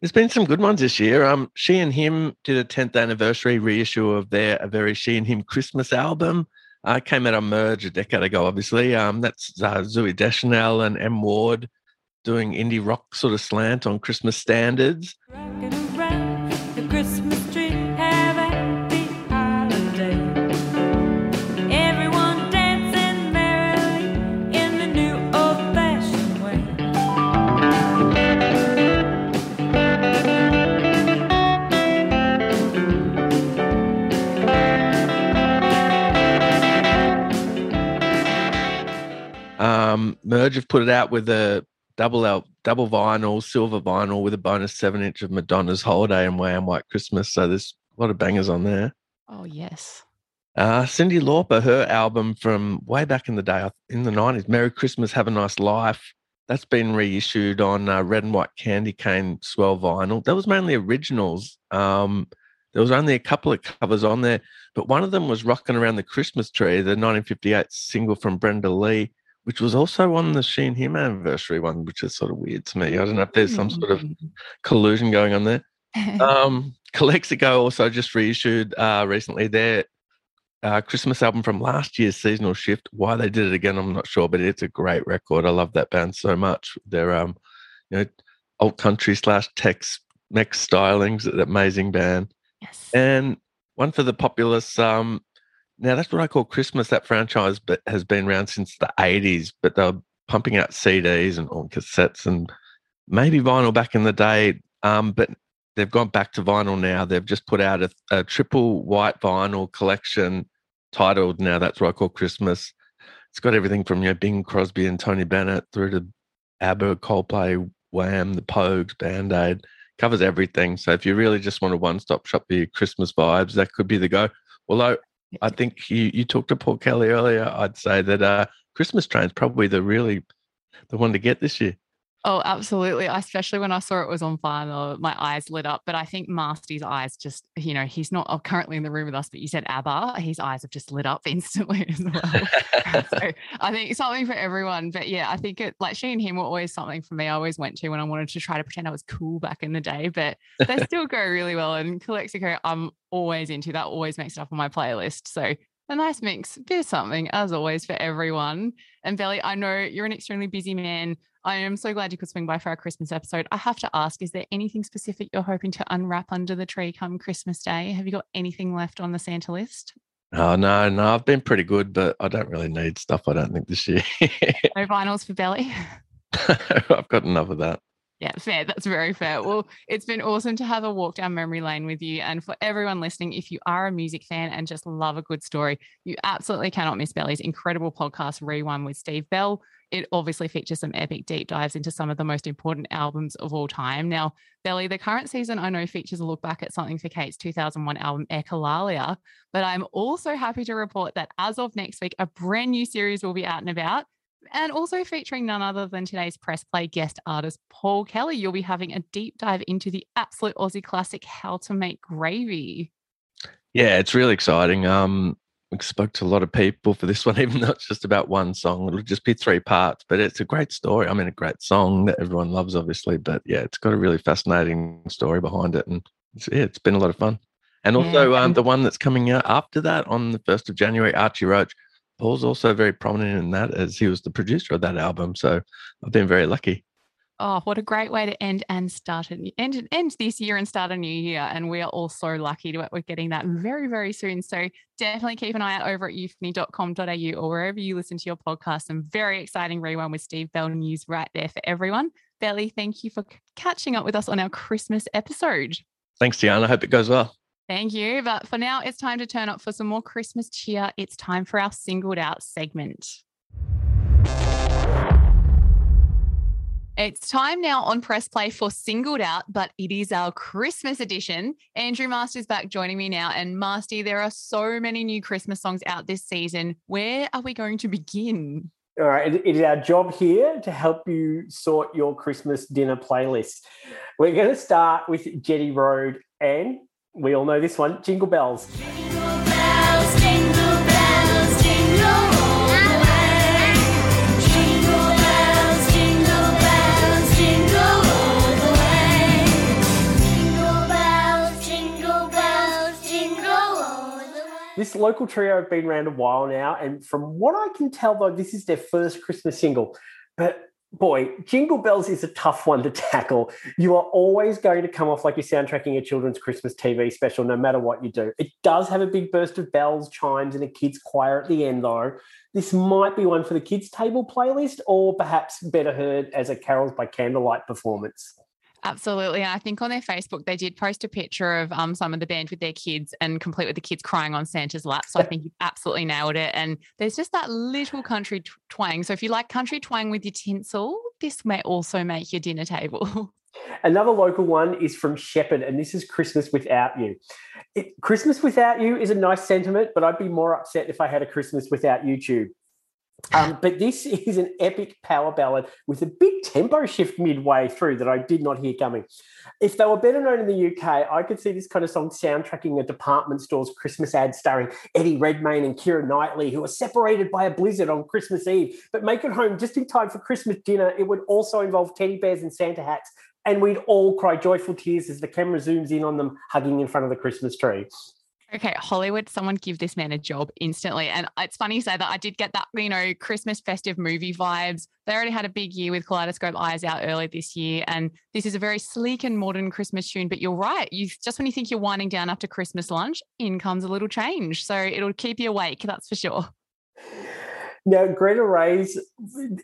There's been some good ones this year. Um, She and Him did a 10th anniversary reissue of their A Very She and Him Christmas album. Uh, came out on Merge a decade ago, obviously. Um, that's uh, Zooey Deschanel and M. Ward doing indie rock sort of slant on Christmas standards. Rocking around the Christmas Um, Merge have put it out with a double out, double vinyl, silver vinyl with a bonus seven inch of Madonna's Holiday and Wham White Christmas. So there's a lot of bangers on there. oh yes Uh, Cyndi Lauper, her album from way back in the day, in the 90s, Merry Christmas, Have a Nice Life, that's been reissued on uh, Red and White Candy Cane Swell Vinyl. That was mainly originals. Um, there was only a couple of covers on there, but one of them was Rocking Around the Christmas Tree, the 1958 single from Brenda Lee, which was also on the She and Him anniversary one, which is sort of weird to me. I don't know if there's some sort of collusion going on there. [laughs] Um, Calexico also just reissued uh, recently their uh, Christmas album from last year's seasonal shift. Why they did it again, I'm not sure, but it's a great record. I love that band so much. They're um, you know, alt country slash Tex Mex stylings. That amazing band. yes And one for the populace. Um, now that's what I call Christmas. That franchise, but has been around since the '80s. But they're pumping out CDs and on cassettes and maybe vinyl back in the day. Um, but they've gone back to vinyl now. They've just put out a, a triple white vinyl collection titled "Now That's What I Call Christmas." It's got everything from you know Bing Crosby and Tony Bennett through to ABBA, Coldplay, Wham, The Pogues, Band Aid covers everything. So if you really just want a one-stop shop for your Christmas vibes, that could be the go. Although I think you you talked to Paul Kelly earlier, I'd say that uh, Christmas Train's probably the really the one to get this year. Oh, absolutely. Especially when I saw it was on vinyl, my eyes lit up. But I think Masty's eyes just, you know, he's not uh, currently in the room with us, but you said ABBA, his eyes have just lit up [laughs] instantly as well. [laughs] so [laughs] I think something for everyone. But yeah, I think it like she and him were always something for me. I always went to when I wanted to try to pretend I was cool back in the day, but they still go really well. And Calexico, I'm always into that, always makes it up on my playlist. So a nice mix, bit of something as always for everyone. And Belly, I know you're an extremely busy man. I am so glad you could swing by for our Christmas episode. I have to ask, is there anything specific you're hoping to unwrap under the tree come Christmas Day? Have you got anything left on the Santa list? Oh no, no, I've been pretty good, but I don't really need stuff. I don't think this year. No vinyls for Belly. [laughs] I've got enough of that. Yeah, fair. That's very fair. Well, it's been awesome to have a walk down memory lane with you. And for everyone listening, if you are a music fan and just love a good story, you absolutely cannot miss Belly's incredible podcast, Rewind with Steve Bell. It obviously features some epic deep dives into some of the most important albums of all time. Now, Belly, the current season I know features a look back at Something for Kate's 2001 album, Echolalia. But I'm also happy to report that as of next week, a brand new series will be out and about and also featuring none other than today's press play guest artist, Paul Kelly. You'll be having a deep dive into the absolute Aussie classic, How to Make Gravy. Yeah, it's really exciting. Um, we spoke to a lot of people for this [laughs] one, even though it's just about one song. It'll just be three parts, but it's a great story. I mean, a great song that everyone loves, obviously. But yeah, it's got a really fascinating story behind it, and it's, yeah, it's been a lot of fun. And Yeah, also, um, the one that's coming out after that on the first of January, Archie Roach. Paul's also very prominent in that, as he was the producer of that album. So I've been very lucky. Oh, what a great way to end and start a, end, end this year and start a new year. And we are all so lucky to we're getting that very, very soon. So definitely keep an eye out over at euphony.com.au or wherever you listen to your podcast. Some very exciting rewind with Steve Bell news right there for everyone. Belly, thank you for catching up with us on our Christmas episode. Thanks, Tiana. I hope it goes well. Thank you. But for now, it's time to turn up for some more Christmas cheer. It's time for our singled out segment. It's time now on Press Play for Singled Out, but it is our Christmas edition. Andrew Master's back joining me now. And Masty, there are so many new Christmas songs out this season. Where are we going to begin? All right, it is our job here to help you sort your Christmas dinner playlist. We're going to start with Jetty Road, and we all know this one Jingle Bells. This local trio have been around a while now, and from what I can tell, though, this is their first Christmas single. But boy, Jingle Bells is a tough one to tackle. You are always going to come off like you're soundtracking a children's Christmas TV special, no matter what you do. It does have a big burst of bells, chimes, and a kids' choir at the end, though. This might be one for the kids' table playlist, or perhaps better heard as a carols by candlelight performance. Absolutely. And I think on their Facebook, they did post a picture of um, some of the band with their kids and complete with the kids crying on Santa's lap. So I think you absolutely nailed it. And there's just that little country twang. So if you like country twang with your tinsel, this may also make your dinner table. [laughs] Another local one is from Sheppard, and this is Christmas Without You. It, Christmas Without You is a nice sentiment, but I'd be more upset if I had a Christmas without YouTube. Um, but this [laughs] is an epic power ballad with a big tempo shift midway through that I did not hear coming. If they were better known in the UK, I could see this kind of song soundtracking a department store's Christmas ad starring Eddie Redmayne and Keira Knightley, who are separated by a blizzard on Christmas Eve, but make it home just in time for Christmas dinner. It would also involve teddy bears and Santa hats and we'd all cry joyful tears as the camera zooms in on them hugging in front of the Christmas tree. Okay, Hollywood, someone give this man a job instantly. And it's funny you say that. I did get that, you know, Christmas festive movie vibes. They already had a big year with Kaleidoscope Eyes out early this year. And this is a very sleek and modern Christmas tune. But you're right. You just when you think you're winding down after Christmas lunch, in comes a little change. So it'll keep you awake, that's for sure. Now, Gretta Ray's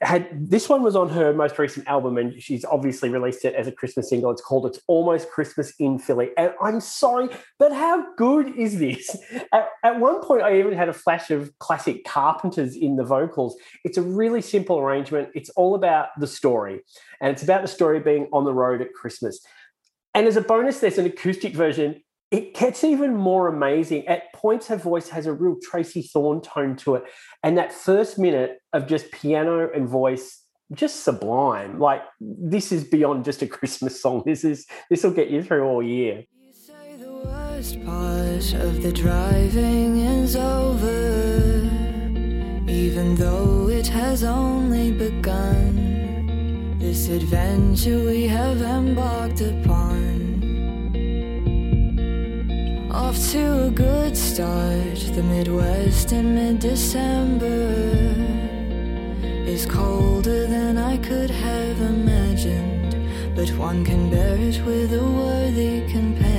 had this one was on her most recent album, and she's obviously released it as a Christmas single. It's called "It's Almost Christmas in Philly." And I'm sorry, but how good is this? At, at one point, I even had a flash of classic Carpenters in the vocals. It's a really simple arrangement. It's all about the story, and it's about the story being on the road at Christmas. And as a bonus, there's an acoustic version it gets even more amazing. At points, her voice has a real Tracey Thorn tone to it. And that first minute of just piano and voice, just sublime. Like this is beyond just a [laughs] Christmas song. This is this will get you through all year. You say the worst part of the driving is over, even though it has only begun. This adventure we have embarked upon. To a good start, the Midwest in mid December is colder than I could have imagined, but one can bear it with a worthy companion.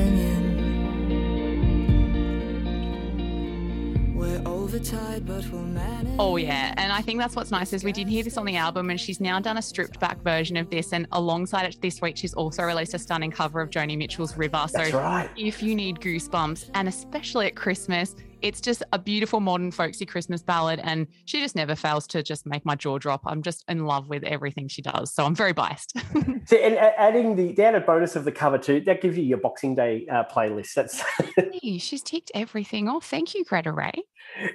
We're but we'll manage. Oh yeah, and I think that's what's nice is we did hear this on the album, and she's now done a stripped back version of this. And alongside it this week, she's also released a stunning cover of Joni Mitchell's River. That's so right. if you need goosebumps, and especially at Christmas, it's just a beautiful modern folksy Christmas ballad, and she just never fails to just make my jaw drop. I'm just in love with everything she does, so I'm very biased. [laughs] So, and adding the, the added bonus of the cover too, that gives you your Boxing Day uh, playlist. That's [laughs] Hey, she's ticked everything off. Thank you, Gretta Ray.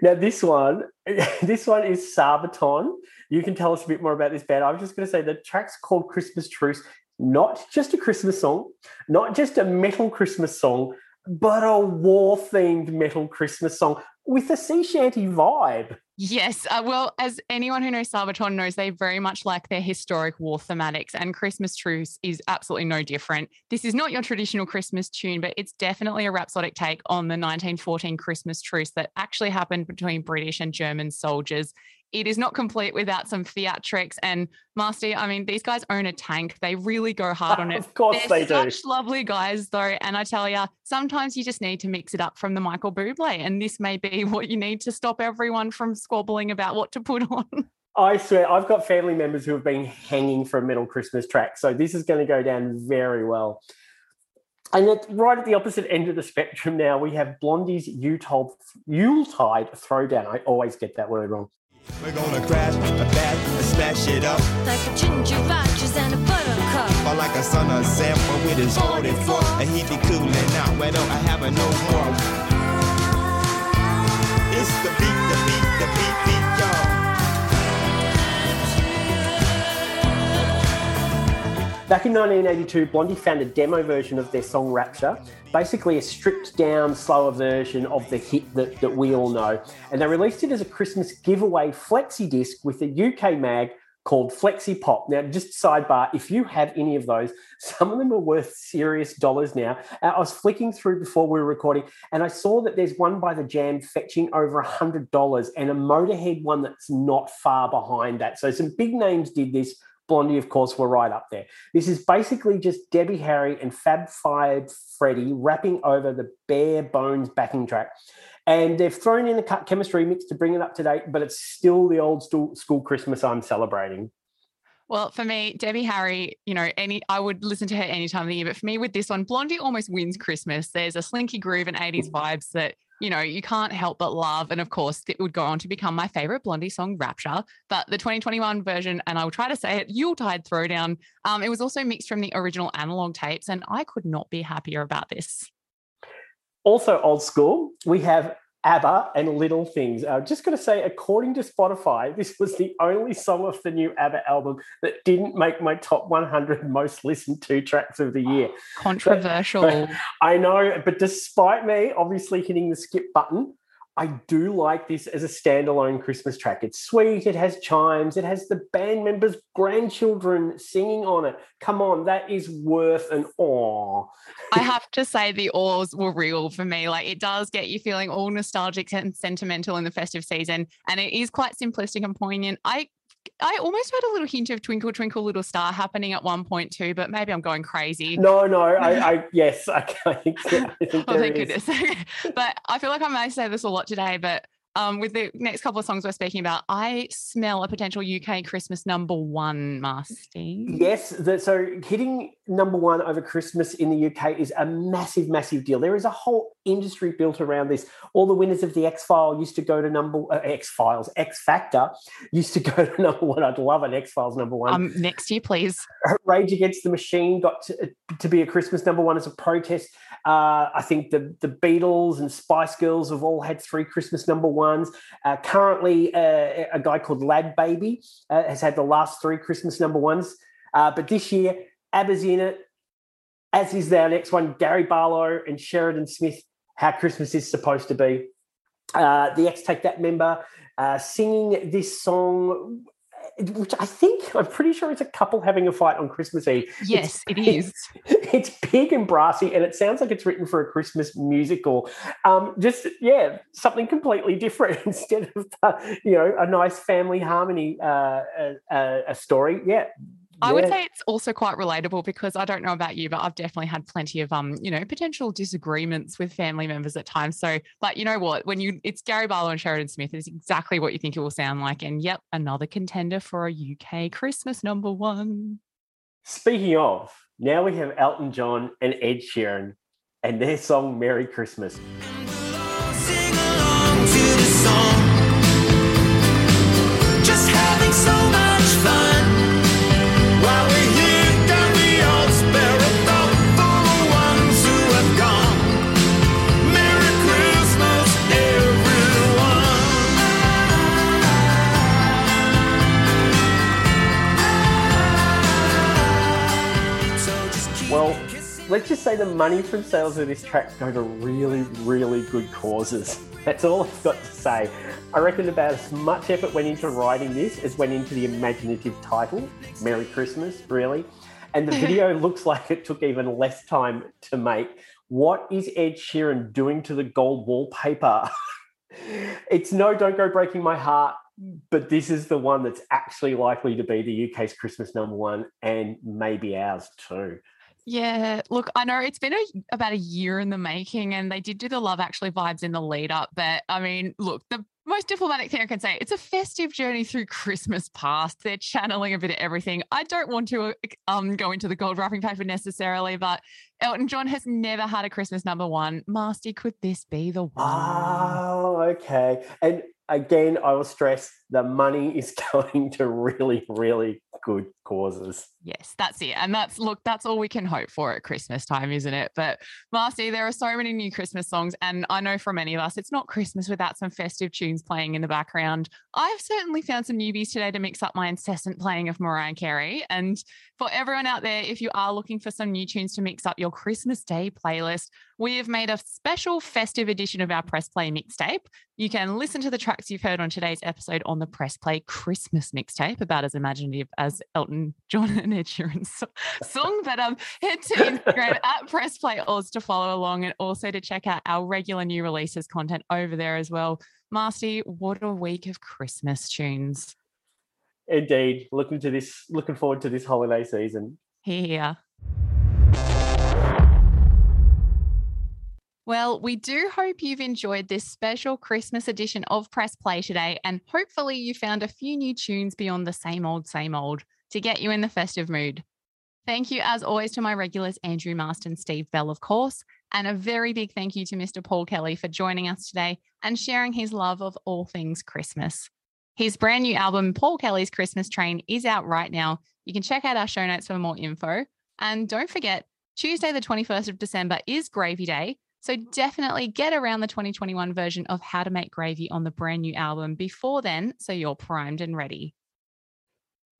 now this one. [laughs] This one is Sabaton. You can tell us a bit more about this band. I was just going to say the track's called Christmas Truce. Not just a Christmas song, not just a metal Christmas song, but a war themed metal Christmas song with a sea shanty vibe. Yes. Uh, well, as anyone who knows Sabaton knows, they very much like their historic war thematics, and Christmas Truce is absolutely no different. This is not your traditional Christmas tune, but it's definitely a rhapsodic take on the 1914 Christmas truce that actually happened between British and German soldiers. It is not complete without some theatrics. And Masty, I mean, these guys own a tank. They really go hard on [laughs] it. Of course They're they do. such lovely guys, though. And I tell you, sometimes you just need to mix it up from the Michael Bublé. And this may be [laughs] what you need to stop everyone from squabbling about what to put on. I swear, I've got family members who have been hanging for a metal Christmas track, so this is going to go down very well. And at, right at the opposite end of the spectrum now, we have Blondie's Yuletide, Yuletide Throwdown. I always get that word wrong. We're gonna crash a bat and smash it up. Like a ginger rogers and a buttercup. Or like a son of Sam with his 44. And he be cooling out. Well, no, I have a no more. It's the beat, the beat, the beat, Back in 1982, Blondie found a demo version of their song Rapture, basically a stripped down, slower version of the hit that, that we all know. And they released it as a Christmas giveaway flexi disc with a UK mag called Flexi Pop. Now, just sidebar, if you have any of those, [laughs] some of them are worth serious dollars now. Uh, I was flicking through before we were recording and I saw that there's one by the Jam fetching over a $100 and a Motorhead one that's not far behind that. So some big names did this. Blondie, of course, were right up there. This is basically just Debbie Harry and Fab Five Freddy rapping over the bare bones backing track. And they've thrown in a Cut Chemist remix to bring it up to date, but it's still the old school, school Christmas I'm celebrating. Well, for me, Debbie Harry, you know, any I would listen to her any time of the year. But for me, with this one, Blondie almost wins Christmas. There's a slinky groove and 80s mm. vibes that, you know, you can't help but love. And of course, it would go on to become my favorite Blondie song, Rapture. But the 2021 version, and I will try to say it, Yuletide Throwdown, um, it was also mixed from the original analog tapes. And I could not be happier about this. Also, old school, we have ABBA and Little Things. I'm just going to say, according to Spotify, [laughs] this was the only song off the new ABBA album that didn't make my top 100 most listened to tracks of the year. Controversial. [laughs] I know, but despite me obviously hitting the skip button, I do like this as a standalone Christmas track. It's sweet, it has chimes, it has the band members' grandchildren singing on it. Come on, that is worth an awe. I have to say the awes were real for me. Like it does get you feeling all nostalgic and sentimental in the festive season. And it is quite simplistic and poignant. I I almost heard a little hint of Twinkle Twinkle Little Star happening at one point too, but maybe I'm going crazy. No, no, I, I yes, I, I think, I think [laughs] Oh, thank is. goodness. [laughs] but I feel like I may say this a lot today, but um, with the next couple of songs we're speaking about, I smell a potential UK Christmas number one, Masty. Yes, the, so hitting number one over Christmas in the UK is a massive, massive deal. There is a whole industry built around this. All the winners of the X File used to go to number uh, X Files, X Factor used to [laughs] go to number one. I'd love an X Files number one. Um, next year, please. Rage Against the Machine got to, to be a Christmas number one as a protest. Uh, I think the the Beatles and Spice Girls have all had three Christmas number ones. Uh, currently, uh, a guy called Lad Baby uh, has had the last three Christmas number ones. Uh, but this year, ABBA's in it, as is their next one, Gary Barlow and Sheridan Smith, How Christmas is Supposed to Be. Uh, the X Take That member uh, singing this song, which I think, I'm pretty sure it's a couple having a fight on Christmas Eve. Yes, it [laughs] is. It's big and brassy, and it sounds like it's written for a Christmas musical. Um, just yeah, something completely different [laughs] instead of uh, you know a nice family harmony uh, uh, uh, a story. Yeah, I would say it's also quite relatable because I don't know about you, but I've definitely had plenty of um, you know, potential disagreements with family members at times. So, but you know what? When you it's Gary Barlow and Sheridan Smith, it's exactly what you think it will sound like. And yep, another contender for a UK Christmas number one. Speaking of, now we have Elton John and Ed Sheeran and their song Merry Christmas. Say the money from sales of this track go to really, really good causes. That's all I've got to say. I reckon about as much effort went into writing this as went into the imaginative title, Merry Christmas, really. And the video [laughs] looks like it took even less time to make. What is Ed Sheeran doing to the gold wallpaper? [laughs] it's no Don't Go Breaking My Heart, but this is the one that's actually likely to be the UK's Christmas number one and maybe ours too. Yeah, look, I know it's been a, about a year in the making, and they did do the Love Actually vibes in the lead up. But I mean, look, the most diplomatic thing I can say, it's a festive journey through Christmas past. They're channeling a bit of everything. I don't want to um go into the gold wrapping paper necessarily, but Elton John has never had a Christmas number one. Masty, could this be the one? Oh, okay. And again, I will stress the money is [laughs] going to really, really good causes. Yes, that's it. And that's look, that's all we can hope for at Christmas time, isn't it? But Masty, there are so many new Christmas songs. And I know for many of us, it's not Christmas without some festive tunes playing in the background. I've certainly found some newbies today to mix up my incessant playing of Mariah Carey. And for everyone out there, if you are looking for some new tunes to mix up your Christmas Day playlist, we have made a special festive edition of our Press Play mixtape. You can listen to the tracks you've heard on today's episode on the Press Play Christmas mixtape, about as imaginative as Elton John [laughs] and Ed Sheeran's song. But um, head to Instagram [laughs] at Press Play Oz to follow along and also to check out our regular new releases content over there as well. Masty, what a week of Christmas tunes. Indeed. Looking to this looking forward to this holiday season. Here. Well, we do hope you've enjoyed this special Christmas edition of Press Play today, and hopefully you found a few new tunes beyond the same old, same old to get you in the festive mood. Thank you, as always, to my regulars, Andrew Marston, Steve Bell, of course, and a very big thank you to Mr. Paul Kelly for joining us today and sharing his love of all things Christmas. His brand new album, Paul Kelly's Christmas Train, is out right now. You can check out our show notes for more info. And don't forget, Tuesday, the 21st of December is Gravy Day. So definitely get around the 2021 version of How to Make Gravy on the brand new album before then, so you're primed and ready.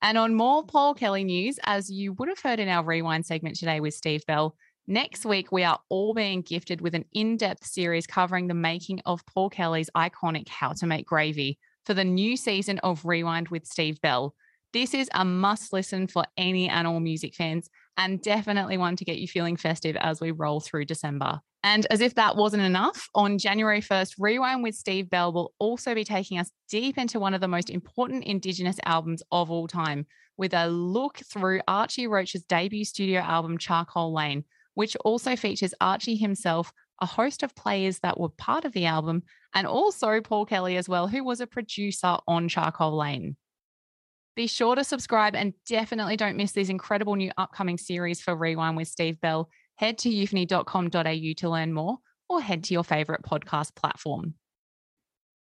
And on more Paul Kelly news, as you would have heard in our rewind segment today with Steve Bell, next week we are all being gifted with an in depth series covering the making of Paul Kelly's iconic How to Make Gravy for the new season of Rewind with Steve Bell. This is a must listen for any and all music fans, and definitely one to get you feeling festive as we roll through December. And as if that wasn't enough, on January 1st, Rewind with Steve Bell will also be taking us deep into one of the most important Indigenous albums of all time with a look through Archie Roach's debut studio album, Charcoal Lane, which also features Archie himself, a host of players that were part of the album, and also Paul Kelly as well, who was a producer on Charcoal Lane. Be sure to subscribe and definitely don't miss these incredible new upcoming series for Rewind with Steve Bell. Head to euphony.com.au to learn more or head to your favorite podcast platform.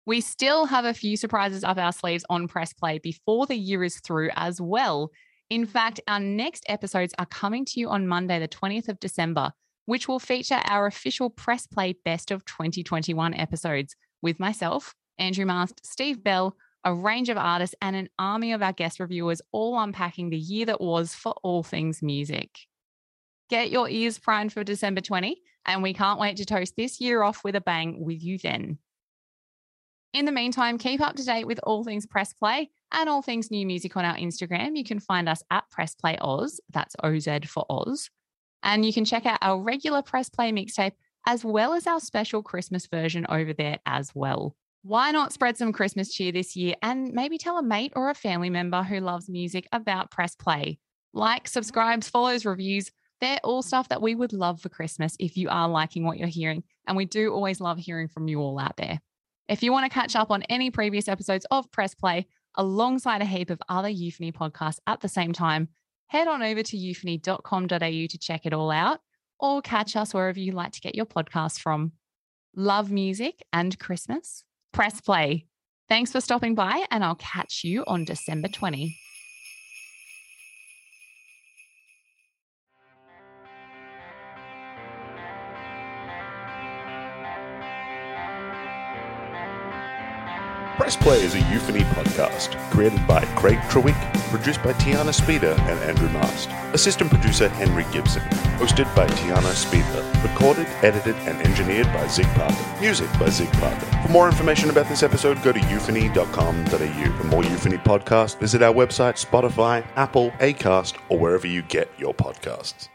We still have a few surprises up our sleeves on Press Play before the year is through as well. In fact, our next episodes are coming to you on Monday, the 20th of December, which will feature our official Press Play Best of 2021 episodes with myself, Andrew Mast, Steve Bell, a range of artists, and an army of our guest reviewers, all unpacking the year that was for all things music. Get your ears primed for December 20, and we can't wait to toast this year off with a bang with you then. In the meantime, keep up to date with all things Press Play and all things new music on our Instagram. You can find us at Press Play Oz, that's OZ for Oz. And you can check out our regular Press Play mixtape as well as our special Christmas version over there as well. Why not spread some Christmas cheer this year and maybe tell a mate or a family member who loves music about Press Play? Likes, subscribes, follows, reviews. They're all stuff that we would love for Christmas if you are liking what you're hearing. And we do always love hearing from you all out there. If you want to catch up on any previous episodes of Press Play alongside a heap of other Euphony podcasts at the same time, head on over to euphony.com.au to check it all out or catch us wherever you like to get your podcasts from. Love music and Christmas? Press play. Thanks for stopping by, and I'll catch you on December 20. Press Play is a euphony podcast created by Craig Trewick, produced by Tiana Speter and Andrew Mast. Assistant producer Henry Gibson. Hosted by Tiana Speter. Recorded, edited, and engineered by Zig Parker. Music by Zig Parker. For more information about this episode, go to euphony.com.au. For more euphony podcasts, visit our website, Spotify, Apple, Acast, or wherever you get your podcasts.